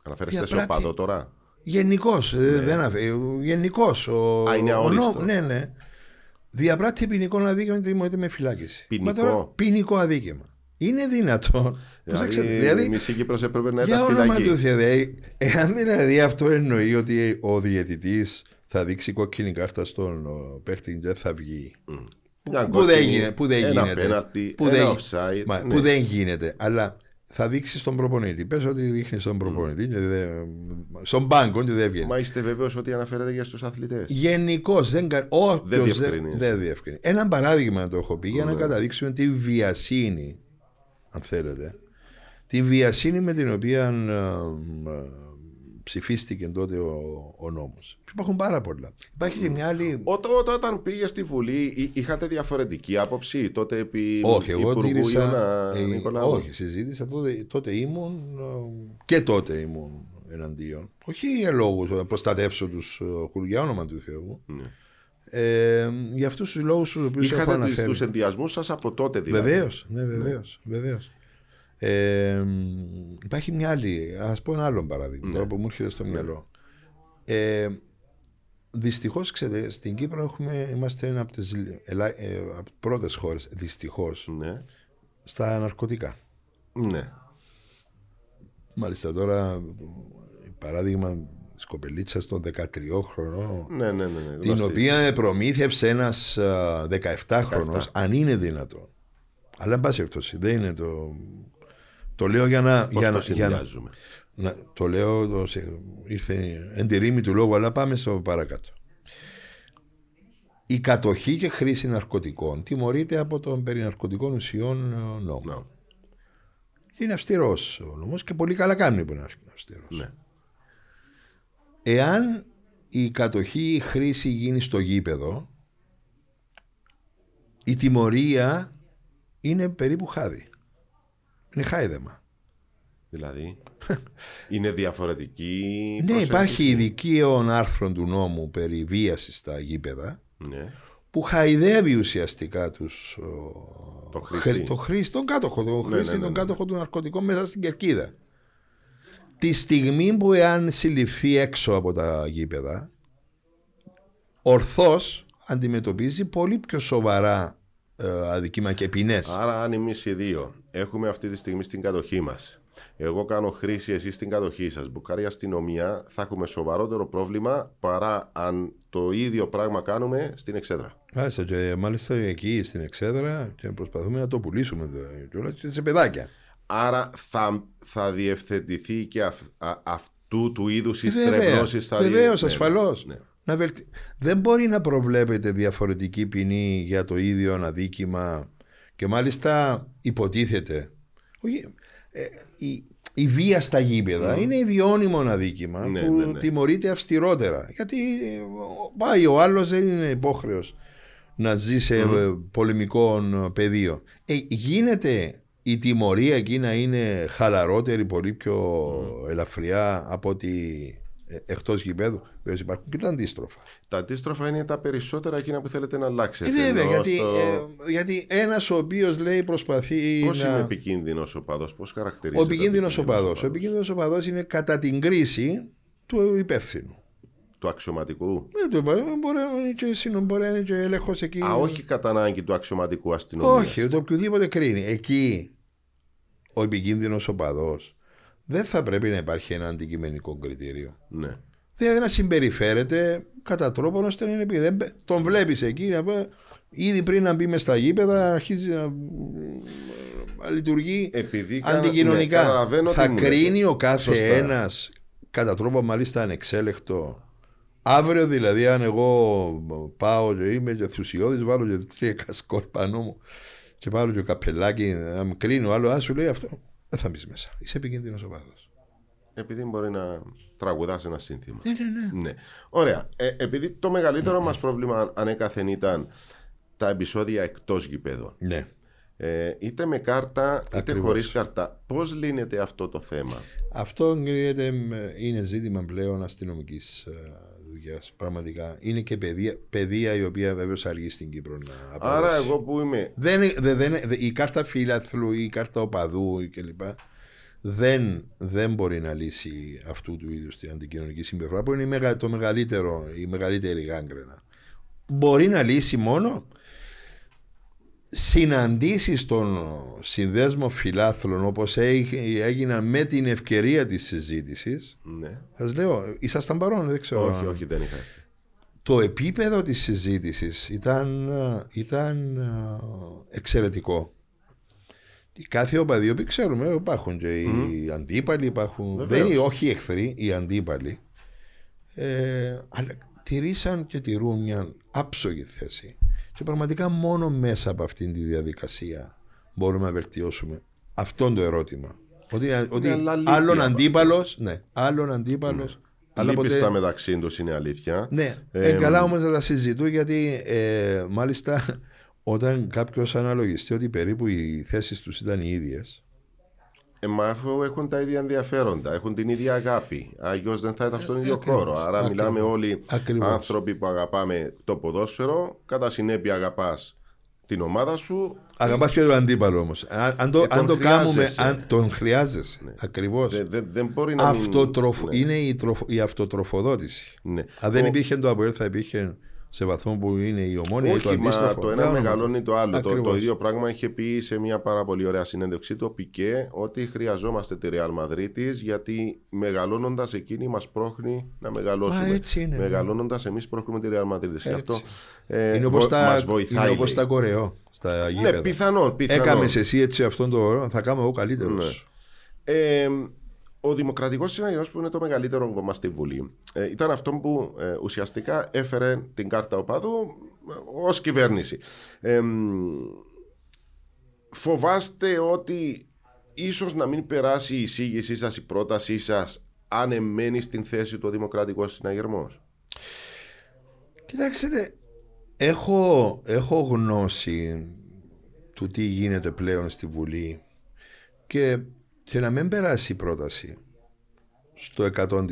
Αναφέρεστε σε διαπράττει. οπαδό τώρα. Γενικώ. δεν αφ... γενικός, ο... Ναι. Α, είναι ο αόριστο. νο- Ναι, ναι. Διαπράττει ποινικό αδίκημα και τιμωρείται με φυλάκιση. Ποινικό. Μα τώρα, ποινικό αδίκημα. Είναι δυνατό. Προσέξτε, Δηλαδή, η μισή Κύπρος έπρεπε να Για ήταν όνομα φυλακή. του Θεού, δηλαδή, εάν δηλαδή αυτό εννοεί ότι ο διαιτητής θα δείξει κόκκινη κάρτα στον ο, παίχτη και δεν θα βγει. Μια Που κόκκινη, δεν γίνεται. Που δεν ένα γίνεται. πέναλτι, που ένα δεν, offside, μα, ναι. που δεν γίνεται. Αλλά θα δείξεις στον προπονητή. Πες ότι δείχνεις στον προπονητή και δεν, στον πάγκο και δεν βγαίνει. Μα είστε βέβαιος ότι αναφέρεται για στους αθλητές; Γενικώς δεν, κα- όποιος Δεν διευκρινίζεις. δεν διευκρινίζεις. Ένα παράδειγμα το έχω πει για Ναι. να καταδείξουμε τη βιασύνη, αν θέλετε, τη βιασύνη με την οποία ε, ε, ψηφίστηκε τότε ο, ο νόμος. Υπάρχουν πάρα πολλά. Υπάρχει και μια άλλη. Όταν, όταν πήγε στη Βουλή, εί- είχατε διαφορετική άποψη τότε επί Όχι, εγώ Υπουργού τήρησα. Ιωνα ε, Νικολάου; όχι, συζήτησα τότε, τότε ήμουν ε, και τότε ήμουν εναντίον. Όχι για λόγους να προστατεύσω τους χουρ για όνομα του Θεού. Ναι. Ε, για αυτούς τους λόγους τους οποίους έχω Είχατε αναφέρει. τους ενδιασμούς σας από τότε δηλαδή; Βεβαίως, ναι, βεβαίως. Βεβαίως. Ε, υπάρχει μια άλλη, ας πω ένα άλλο παράδειγμα Ναι. τώρα που μου έρχεται στο μυαλό. Ε, Δυστυχώς, ξέρετε, στην Κύπρο έχουμε, είμαστε ένα από τις ε, πρώτες χώρες, δυστυχώς, Ναι. στα ναρκωτικά. ναι. Μάλιστα τώρα, παράδειγμα τη κοπελίτσα των 13χρονων, Ναι, ναι, ναι, ναι. την γνωστή. οποία προμήθευσε ένας 17χρονο, 17. αν είναι δυνατόν. Αλλά εν πάση περιπτώσει, δεν είναι το. Το λέω για να. Πώς για το να, για να, συνδυάζουμε; να- το λέω, το, σε- ήρθε εν τη ρήμη του λόγου, αλλά πάμε στο παρακάτω. Η κατοχή και χρήση ναρκωτικών τιμωρείται από τον περί ναρκωτικών ουσιών ε, νόμο. Ναι. Και είναι αυστηρός ο νόμος και πολύ καλά κάνει που είναι αυστηρός. Ναι. Εάν η κατοχή ή η χρήση γίνει στο γήπεδο, η τιμωρία είναι περίπου χάδι. Είναι χάιδεμα. Δηλαδή. είναι διαφορετική. η Ναι, προσέγγιση. υπάρχει ειδική άρθρο του νόμου περί βίασης στα γήπεδα Ναι. που χαϊδεύει ουσιαστικά τους, ο, Το χρήστη. χρη- το χρήστη, τον κάτοχο, τον Ναι, χρήστη, ναι, ναι, τον ναι. κάτοχο του ναρκωτικών μέσα στην κερκίδα. Τη στιγμή που εάν συλληφθεί έξω από τα γήπεδα, ορθώς αντιμετωπίζει πολύ πιο σοβαρά ε, αδικήμα και ποινές. Άρα, αν εμείς οι δύο έχουμε αυτή τη στιγμή στην κατοχή μας, εγώ κάνω χρήση, εσείς στην κατοχή σας, μπουκάρει η αστυνομία, θα έχουμε σοβαρότερο πρόβλημα παρά αν το ίδιο πράγμα κάνουμε στην εξέδρα. Μάλιστα, και μάλιστα εκεί στην εξέδρα και προσπαθούμε να το πουλήσουμε εδώ, κιόλας και σε παιδάκια. Άρα θα, θα διευθετηθεί και αυ- α- αυτού του είδους οι Βέβαια, στρεβλώσεις θα βεβαίως, ναι, ασφαλώς. ναι. Να βελτι... Δεν μπορεί να προβλέπεται διαφορετική ποινή για το ίδιο αδίκημα και μάλιστα υποτίθεται. Όχι, ε, η, η βία στα γήπεδα είναι ιδιώνυμο αδίκημα Ναι, που ναι, ναι. τιμωρείται αυστηρότερα. Γιατί ε, πάει ο άλλος δεν είναι υπόχρεος να ζει σε ε, πολεμικό ε, πεδίο. Ε, γίνεται η τιμωρία εκεί να είναι χαλαρότερη, πολύ πιο ελαφριά από ότι ε, εκτός γηπέδου. Βέβαια υπάρχουν και τα αντίστροφα. Τα αντίστροφα είναι τα περισσότερα εκείνα που θέλετε να αλλάξετε. Ε, βέβαια, Ενώ γιατί, στο- ε, γιατί ένας ο οποίος λέει προσπαθεί Πώς να... είναι επικίνδυνος ο παδός, πώς χαρακτηρίζεται. Ο επικίνδυνος οπαδός. Ο επικίνδυνος οπαδός είναι κατά την κρίση του υπεύθυνου. Του αξιωματικού; Ε, το είπα, ε, Μπορεί να είναι και συνο- μπορεί να είναι και έλεγχος εκεί. Α, όχι κατά ανάγκη του αξιωματικού αστυνομίας. Όχι, το οποιοδήποτε κρίνει. Εκεί ο επικίνδυνος οπαδός δεν θα πρέπει να υπάρχει ένα αντικειμενικό κριτήριο. Ναι. Δηλαδή να συμπεριφέρεται κατά τρόπον ώστε να είναι επικίνδυνο. Δεν- Τον βλέπεις εκεί να πει, ήδη πριν να μπει μες στα γήπεδα αρχίζει να, να λειτουργεί Επειδή κα- αντικοινωνικά. ναι, καταλαβαίνω θα τι μου λέτε. κρίνει ο κάθε Σωστά. ένας κατά τρόπο μάλιστα ανεξέλεκτο. Αύριο δηλαδή, αν εγώ πάω και είμαι και ενθουσιώδης, βάλω και τρία κασκόλ πάνω μου και πάρω και καπελάκι, να με κρίνει ο άλλος, α σου λέει αυτό. Δεν θα μπεις μέσα. Είσαι επικίνδυνος ο πάθος. Επειδή μπορεί να τραγουδάσει ένα σύνθημα. Ναι, ναι, ναι. Ναι. Ωραία. Ε, επειδή το μεγαλύτερο μας πρόβλημα ανέκαθεν ήταν τα επεισόδια εκτός γηπέδων. ναι. Ε, είτε με κάρτα είτε Ακριβώς. χωρίς κάρτα. Πώς λύνεται αυτό το θέμα; Αυτό γίνεται, με- είναι ζήτημα πλέον αστυνομικής δουλειάς. Πραγματικά. Είναι και παιδεία, παιδεία η οποία βέβαια αργεί στην Κύπρο να Άρα, αποδώσει. εγώ που είμαι. Δεν, δε- δεν, δε- η κάρτα φίλαθλου ή η κάρτα οπαδού κλπ. Δεν, δεν μπορεί να λύσει αυτού του είδους την αντικοινωνική συμπεριφορά που είναι η μεγα- το μεγαλύτερο, η μεγαλύτερη γάγκρενα. Μπορεί να λύσει μόνο συναντήσεις των συνδέσμων φιλάθλων όπως έγι- έγιναν με την ευκαιρία της συζήτησης Ναι. σας λέω, ήσασταν παρόν, δεν ξέρω Όχι, αν- όχι, δεν είχα. το επίπεδο της συζήτησης ήταν, ε, ήταν ε, εξαιρετικό. Οι κάθε οπαδοί, οποίοι ξέρουμε, υπάρχουν και οι αντίπαλοι, υπάρχουν. Βεβαίως. Δεν είναι όχι οι εχθροί, οι αντίπαλοι. Ε, αλλά τηρήσαν και τηρούν μια άψογη θέση. Και πραγματικά μόνο μέσα από αυτήν τη διαδικασία μπορούμε να βελτιώσουμε αυτόν το ερώτημα. Ότι, ότι αλλά λείπει άλλον από αντίπαλος, ναι, άλλον αντίπαλος, αλλά Λείπει ποτέ- στα μεταξύ του είναι αλήθεια. ναι, Ε, ε, καλά όμως να τα συζητούν γιατί ε, μάλιστα όταν κάποιος αναλογιστεί ότι περίπου οι θέσεις τους ήταν οι ίδιες. Ε, μα αφού έχουν τα ίδια ενδιαφέροντα, έχουν την ίδια αγάπη. Αλλιώς δεν θα ήταν στον ίδιο Ε, ακριβώς, χώρο. Άρα ακριβώς, μιλάμε όλοι ακριβώς. άνθρωποι που αγαπάμε το ποδόσφαιρο. Κατά συνέπεια αγαπάς την ομάδα σου. Αγαπάς και τον αντίπαλο όμως. Αν, αν το, Ε, τον αν το κάνουμε, χρειάζεσαι. αν τον χρειάζεσαι. Ακριβώς. Δεν, δεν, δεν μπορεί να μην- Αυτοτροφ... Ναι, Είναι η, τροφ... η αυτοτροφοδότηση. ναι. Αν δεν Ο- υπήρχε το ΑΠΟΕΛ θα υπήρχε σε βαθμό που είναι η ομόνια ή το Όχι, μα αντίστοιχο. το ένα Δεν μεγαλώνει το άλλο. Το, το Ακριβώς. ίδιο πράγμα είχε πει σε μια πάρα πολύ ωραία συνέντευξή του ο Πικέ ότι χρειαζόμαστε τη Real Madrid γιατί μεγαλώνοντας εκείνη μας πρόχνει να μεγαλώσουμε. Μα έτσι είναι, ναι. Μεγαλώνοντας εμείς πρόχνουμε τη Real Madrid. Και αυτό ε, Είναι όπως βο- τα, μας βοηθάει. είναι όπως λέει. τα κορεό. Στα Ναι, γήπεδα. πιθανόν. πιθανόν. Έκαμες εσύ έτσι αυτόν το όρο, θα κάνω εγώ καλύτερος. Ναι. Ε, ο Δημοκρατικός Συναγερό, που είναι το μεγαλύτερο κόμμα στη Βουλή, ε, ήταν αυτό που ε, ουσιαστικά έφερε την κάρτα οπαδού ως κυβέρνηση. Ε, μ, φοβάστε ότι ίσως να μην περάσει η εισήγησή σας, η πρότασή σας, αν εμένει στην θέση του ο Δημοκρατικός Συναγερμός; Κοιτάξτε, έχω, έχω γνώση του τι γίνεται πλέον στη Βουλή και, και να μην περάσει η πρόταση στο 100%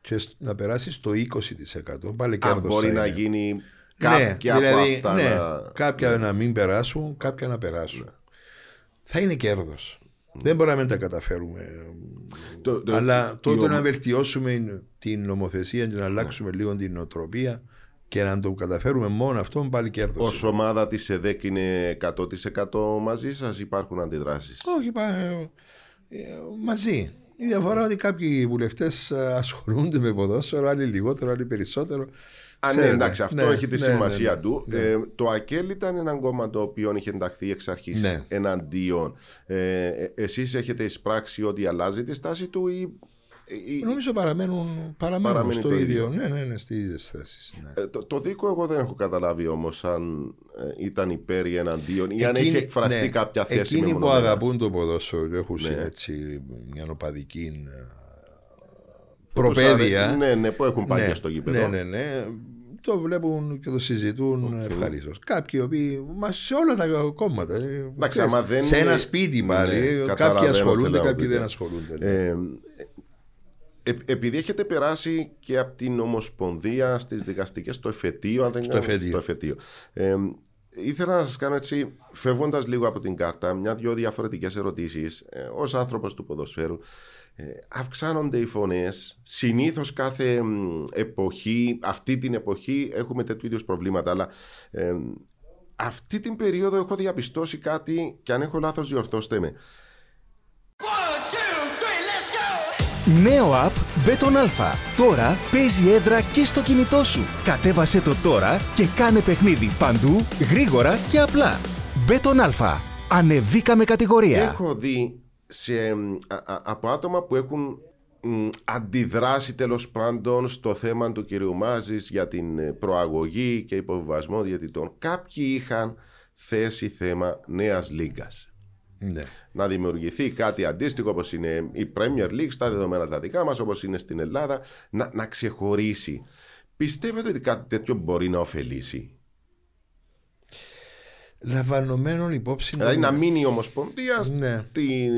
και σ- να περάσει στο 20% πάλι Αν κέρδος μπορεί θα να είναι. γίνει Ναι, κάποια από δηλαδή, αυτά ναι, να... κάποια να μην περάσουν, κάποια να περάσουν. Θα είναι κέρδος. Δεν μπορούμε να μην τα καταφέρουμε. Το- το- Αλλά η τότε ομα- να βελτιώσουμε την νομοθεσία και να αλλάξουμε λίγο την νοοτροπία και να το καταφέρουμε μόνο αυτό πάλι κέρδος. Ως ομάδα της ΕΔΕΚ είναι 100% μαζί σας υπάρχουν αντιδράσεις; Όχι, πά, ε, ε, μαζί. Η διαφορά είναι ότι κάποιοι βουλευτές ασχολούνται με ποδόσφαιρο, άλλοι λιγότερο, άλλοι περισσότερο. Α, ναι, Ξέρετε. εντάξει, αυτό Ναι, έχει τη ναι, σημασία ναι, ναι. του. Ε, το ΑΚΕΛ ήταν ένα κόμμα το οποίο είχε ενταχθεί εξ αρχής Ναι. εναντίον. Ε, ε, Εσείς έχετε εισπράξει ότι αλλάζει τη στάση του ή. Ή- Νομίζω παραμένουν, παραμένουν Παραμένει στο το ίδιο. ίδιο. Ναι, ναι, ναι, στις ίδιες θέσεις. Ναι. Ε, το, το δίκο εγώ δεν έχω καταλάβει όμως αν ε, ήταν υπέρ ή εναντίον ή αν έχει Εκείνοι- εκφραστεί ναι, κάποια θέση Εκείνοι που μεμονωμένα. αγαπούν το ποδόσφαιρο και έχουν Ναι. έτσι μια οπαδική ε, Που τους προπαίδεια. αρέ- Ναι, ναι, που έχουν πάει και στο γήπεδο. Ναι, ναι, ναι. Το βλέπουν και το συζητούν ευχαρίστως. Κάποιοι οι οποίοι. Μα σε όλα τα κόμματα. ε, Εντάξει, ξέρεις, άμα δεν σε είναι- ένα σπίτι Ναι, πάλι. κάποιοι καταλαβαίνω ασχολούνται, τι να κάποιοι πείτε. δεν ασχολούνται. Ναι. Ε, ε, επειδή έχετε περάσει και από την Ομοσπονδία στις δικαστικές στο εφετείο, αν δεν Στο κάνω- εφετείο. στο εφετείο. Ε, ήθελα να σας κάνω έτσι, φεύγοντας λίγο από την κάρτα, μια-δυο διαφορετικές ερωτήσεις. Ε, ως άνθρωπος του ποδοσφαίρου, ε, αυξάνονται οι φωνές. Συνήθως κάθε μ, εποχή, αυτή την εποχή έχουμε τέτοιου είδους προβλήματα, αλλά ε, αυτή την περίοδο έχω διαπιστώσει κάτι και αν έχω λάθος διορθώστε με. Νέο app Beton Alpha. Τώρα παίζει έδρα και στο κινητό σου. Κατέβασε το τώρα και κάνε παιχνίδι παντού, γρήγορα και απλά. Beton Alpha. Ανεβήκαμε κατηγορία. Έχω δει σε, μ, α- α- από άτομα που έχουν μ, αντιδράσει τέλος πάντων στο θέμα του κυρίου Μάζης για την ε, προαγωγή και υποβιβασμό διαιτητών. Κάποιοι είχαν θέσει θέμα νέας λίγκας. Ναι. Να δημιουργηθεί κάτι αντίστοιχο όπως είναι η Premier League στα δεδομένα τα δικά μας όπως είναι στην Ελλάδα να, να ξεχωρίσει. Πιστεύετε ότι κάτι τέτοιο μπορεί να ωφελήσει; Λαμβανομένων υπόψη. Δηλαδή να μείνει η Ομοσπονδία Ναι. στη,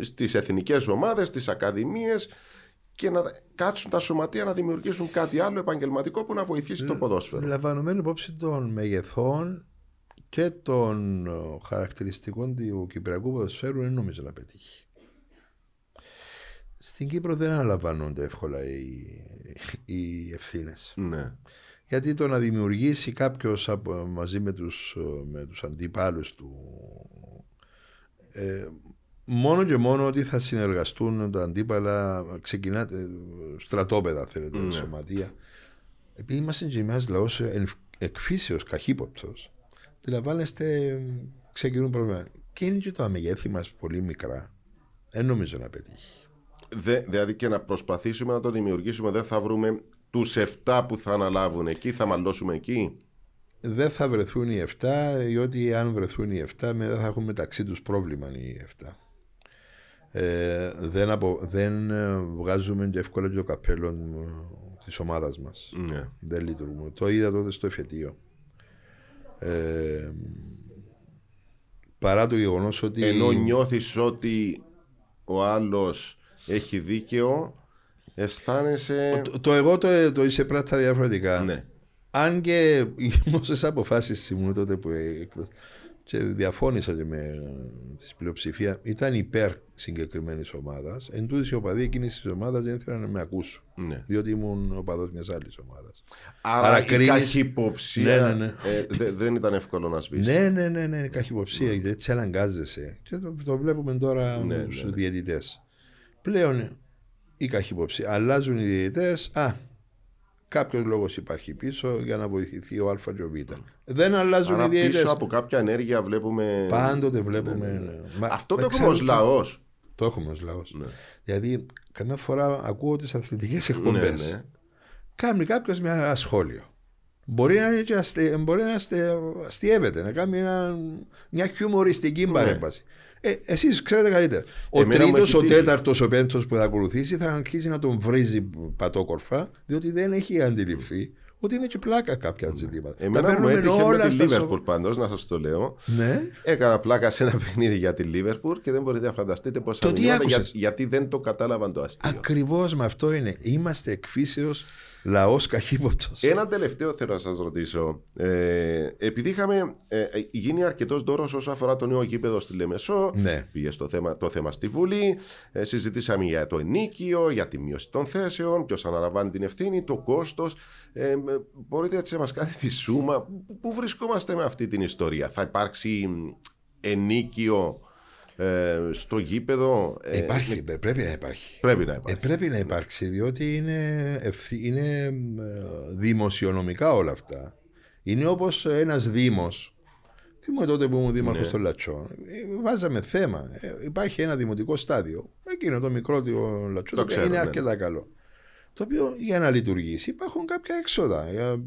στις εθνικές ομάδες, στις ακαδημίες και να κάτσουν τα σωματεία να δημιουργήσουν κάτι άλλο επαγγελματικό που να βοηθήσει το ποδόσφαιρο. Λαμβανομένων υπόψη των μεγεθών και των ε, χαρακτηριστικών του Κυπριακού ποδοσφαίρου δεν νομίζω να πετύχει. Στην Κύπρο δεν αναλαμβάνονται εύκολα οι, οι ευθύνες. Ναι. Γιατί το να δημιουργήσει κάποιος μαζί με τους, ε, με τους αντιπάλους του ε, μόνο και μόνο ότι θα συνεργαστούν τα αντίπαλα ξεκινάτε στρατόπεδα θέλετε Ναι. σωματεία επειδή είμαστε και ένας λαός εν- εκφύσεως καχύποπτος αντιλαμβάνεστε ξεκινούν προβλήματα και είναι και τα μεγέθη μας πολύ μικρά. Δεν νομίζω να πετύχει. Δε, δηλαδή και να προσπαθήσουμε να το δημιουργήσουμε δεν θα βρούμε τους 7 που θα αναλάβουν εκεί, θα μαλώσουμε εκεί; δεν θα βρεθούν οι 7 διότι αν βρεθούν οι 7 μετά θα έχουν μεταξύ τους πρόβλημα οι 7 ε, δεν, απο, δεν ε, βγάζουμε και εύκολα και το καπέλο ε, της ομάδας μας. Ναι. δεν λειτουργούμε. Το είδα τότε στο εφετείο ε, παρά το γεγονός ότι Ενώ νιώθεις ότι ο άλλος έχει δίκαιο, αισθάνεσαι... το, το εγώ το, το είσαι πράγματα διαφορετικά Ναι. Αν και οι δημόσιες αποφάσεις ήμουν τότε που εκ- και διαφώνησα και με τη πλειοψηφία, ήταν υπέρ συγκεκριμένης ομάδας. Εν τούτης οι οπαδοί εκείνης της ομάδας δεν ήθελαν να με ακούσουν. Ναι. Διότι ήμουν οπαδός μιας άλλης ομάδας. Άρα, Άρα η κρίνεις- καχυποψία Ναι, ναι, ναι. ε, δε- δεν ήταν εύκολο να σβήσει. Ναι, ναι, ναι, ναι, είναι καχυποψία γιατί έτσι αναγκάζεσαι. Και το, το βλέπουμε τώρα Ναι, με ναι, του ναι. διαιτητές. Πλέον η καχυποψία. Αλλάζουν οι διαιτητές. Α, κάποιος λόγος υπάρχει πίσω για να βοηθηθεί ο Α και ο Β. Δεν αλλάζουν Άρα οι διαιτητέ. πίσω από κάποια ενέργεια βλέπουμε... Πάντοτε βλέπουμε. ναι. Μα- Αυτό μα το έχουμε ως ξέρετε- λαός. Το έχουμε ως λαός. Ναι. Δηλαδή, καμιά φορά ακούω τις αθλητικές εκπομπές. Ναι, ναι. Κάνει κάποιος ένα σχόλιο. Μπορεί να, είναι και αστε, μπορεί να αστε, αστείευεται, να κάνει ένα, μια χιουμοριστική παρέμβαση. Ε, Εσείς ξέρετε καλύτερα. Ο Ναι. Εμένα μου τρίτος, έχει ο τύχει. τέταρτος, ο πέμπτος που θα ακολουθήσει θα αρχίσει να τον βρίζει πατόκορφα, διότι δεν έχει αντιληφθεί ότι είναι και πλάκα κάποια ζητήματα. Τα Εμένα μου παίρνουμε έτυχε με τη στα σο- Λίβερπουλ πάντως, να σας το λέω. Ναι. Έκανα πλάκα σε ένα παιχνίδι για τη Λίβερπουλ και δεν μπορείτε να φανταστείτε πώς Το τι άκουσες; γιατί δεν το κατάλαβαν το αστείο. Ακριβώς με αυτό είναι. Είμαστε εκφύσεως λαός καχύποπτο. Ένα τελευταίο θέλω να σας ρωτήσω. Ε, επειδή είχαμε ε, ε, γίνει αρκετός δώρος όσο αφορά το νέο γήπεδο στη Λεμεσό, Ναι. πήγε στο θέμα, το θέμα στη Βουλή, ε, συζητήσαμε για το ενίκιο, για τη μείωση των θέσεων, ποιος αναλαμβάνει την ευθύνη, το κόστος. Ε, ε, μπορείτε έτσι να μας κάνετε τη σούμα. Πού- Πού βρισκόμαστε με αυτή την ιστορία; Θα υπάρξει μ, ενίκιο ε, στο γήπεδο. ε, Υπάρχει, πρέ- πρέπει να υπάρχει. Πρέπει να Ε, υπάρχει. πρέπει να υπάρξει, διότι είναι, ευθύ- είναι ε, δημοσιονομικά όλα αυτά. Είναι όπως ένας δήμος. Θυμούμαι τότε που ήμουν δήμαρχος Ναι. στο Λατσό. ε, Βάζαμε θέμα. Ε, Υπάρχει ένα δημοτικό στάδιο. Εκείνο το μικρό το Λατσό το οποίο ξέρουμε, είναι ναι. αρκετά καλό. Το οποίο για να λειτουργήσει υπάρχουν κάποια έξοδα για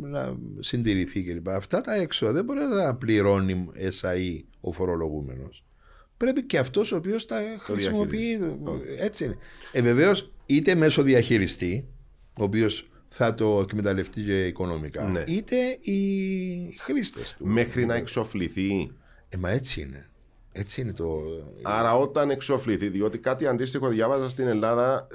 να συντηρηθεί κλπ. Αυτά τα έξοδα δεν μπορεί να τα πληρώνει SAE ο φορολογούμενος. Πρέπει και αυτός ο οποίος τα χρησιμοποιεί. Έτσι είναι. Ε, Βεβαίως, είτε μέσω διαχειριστή, ο οποίος θα το εκμεταλλευτεί και οικονομικά, Ναι. είτε οι χρήστες του. Μέχρι να εξοφληθεί. Ε, μα έτσι είναι. Έτσι είναι το. Άρα όταν εξοφληθεί, διότι κάτι αντίστοιχο διάβαζα στην Ελλάδα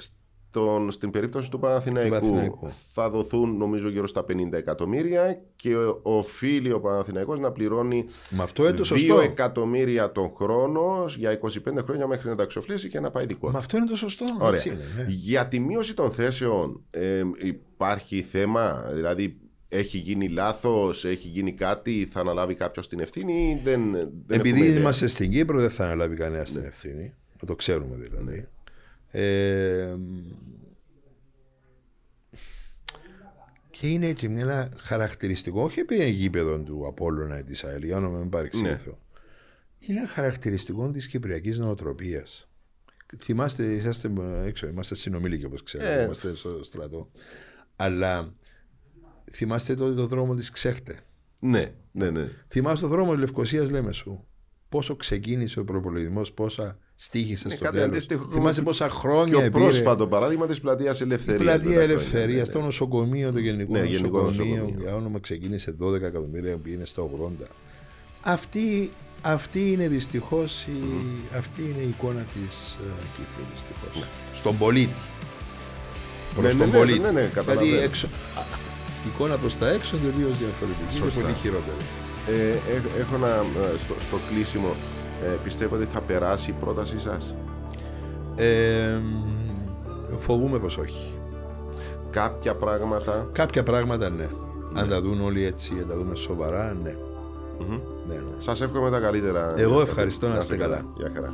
στον, στην περίπτωση του Παναθηναϊκού, Παναθηναϊκού. θα δοθούν νομίζω γύρω στα 50 εκατομμύρια και οφείλει ο Παναθηναϊκός να πληρώνει Μα αυτό είναι το 2 σωστό. εκατομμύρια τον χρόνο για 25 χρόνια μέχρι να τα εξοφλήσει και να πάει δικό Μα του. αυτό είναι το σωστό. Ωραία. Έτσι είναι, ναι. Για τη μείωση των θέσεων ε, υπάρχει θέμα, δηλαδή έχει γίνει λάθος, έχει γίνει κάτι, θα αναλάβει κάποιος την ευθύνη ή δεν, δεν Επειδή έχουμε ιδέα. είμαστε στην Κύπρο, δεν θα αναλάβει κανένας την ευθύνη. Να το ξέρουμε δηλαδή. Ε, και είναι και ένα χαρακτηριστικό, όχι επειδή είναι γήπεδο του Απόλλωνα ή της ΑΕΛ, για να μην παρεξηγηθώ. Είναι ένα χαρακτηριστικό της κυπριακής νοοτροπίας. Θυμάστε, είσαστε έξω, είμαστε συνομήλικοι όπως ξέρετε, Ε. είμαστε στο στρατό. Αλλά θυμάστε τότε το δρόμο της Ξέχτε. Ναι, ναι, ναι. Θυμάσαι το δρόμο της Λευκοσίας, λέμε σου. Πόσο ξεκίνησε ο προπολογισμός, πόσα στήχησε Ναι, στο κάτι τέλος. αντίστοιχο. Θυμάσαι πόσα Και χρόνια ο επήρε. πρόσφατο παράδειγμα της πλατείας Η Ελευθερίας. πλατεία Ελευθερία, το νοσοκομείο, το γενικό Ναι, γενικό νοσοκομείο, νοσοκομείο. για όνομα ξεκίνησε 12 εκατομμύρια, πήγαινε στα 80. Αυτή, αυτή είναι δυστυχώς αυτή είναι η εικόνα της Κύπρου, δυστυχώς. Στον πολίτη. Προς Ναι, τον ναι, ναι, πολίτη. ναι, ναι, καταλαβαίνω. Γιατί έξω, α, η εικόνα προς τα έξω είναι τελείως διαφορετική. Είναι Σωστά. πολύ χειρότερη. Ε, έχ- έχω ένα ε, στο, στο κλείσιμο. Ε, πιστεύω ότι θα περάσει η πρότασή σας; Ε, φοβούμαι πως όχι. Κάποια πράγματα; Κάποια πράγματα ναι. Αν τα δουν όλοι έτσι, αν τα δούμε σοβαρά, ναι. Μμμ. ναι, ναι. Σας εύχομαι τα καλύτερα. Εγώ ευχαριστώ, να είστε καλά. Γεια χαρά.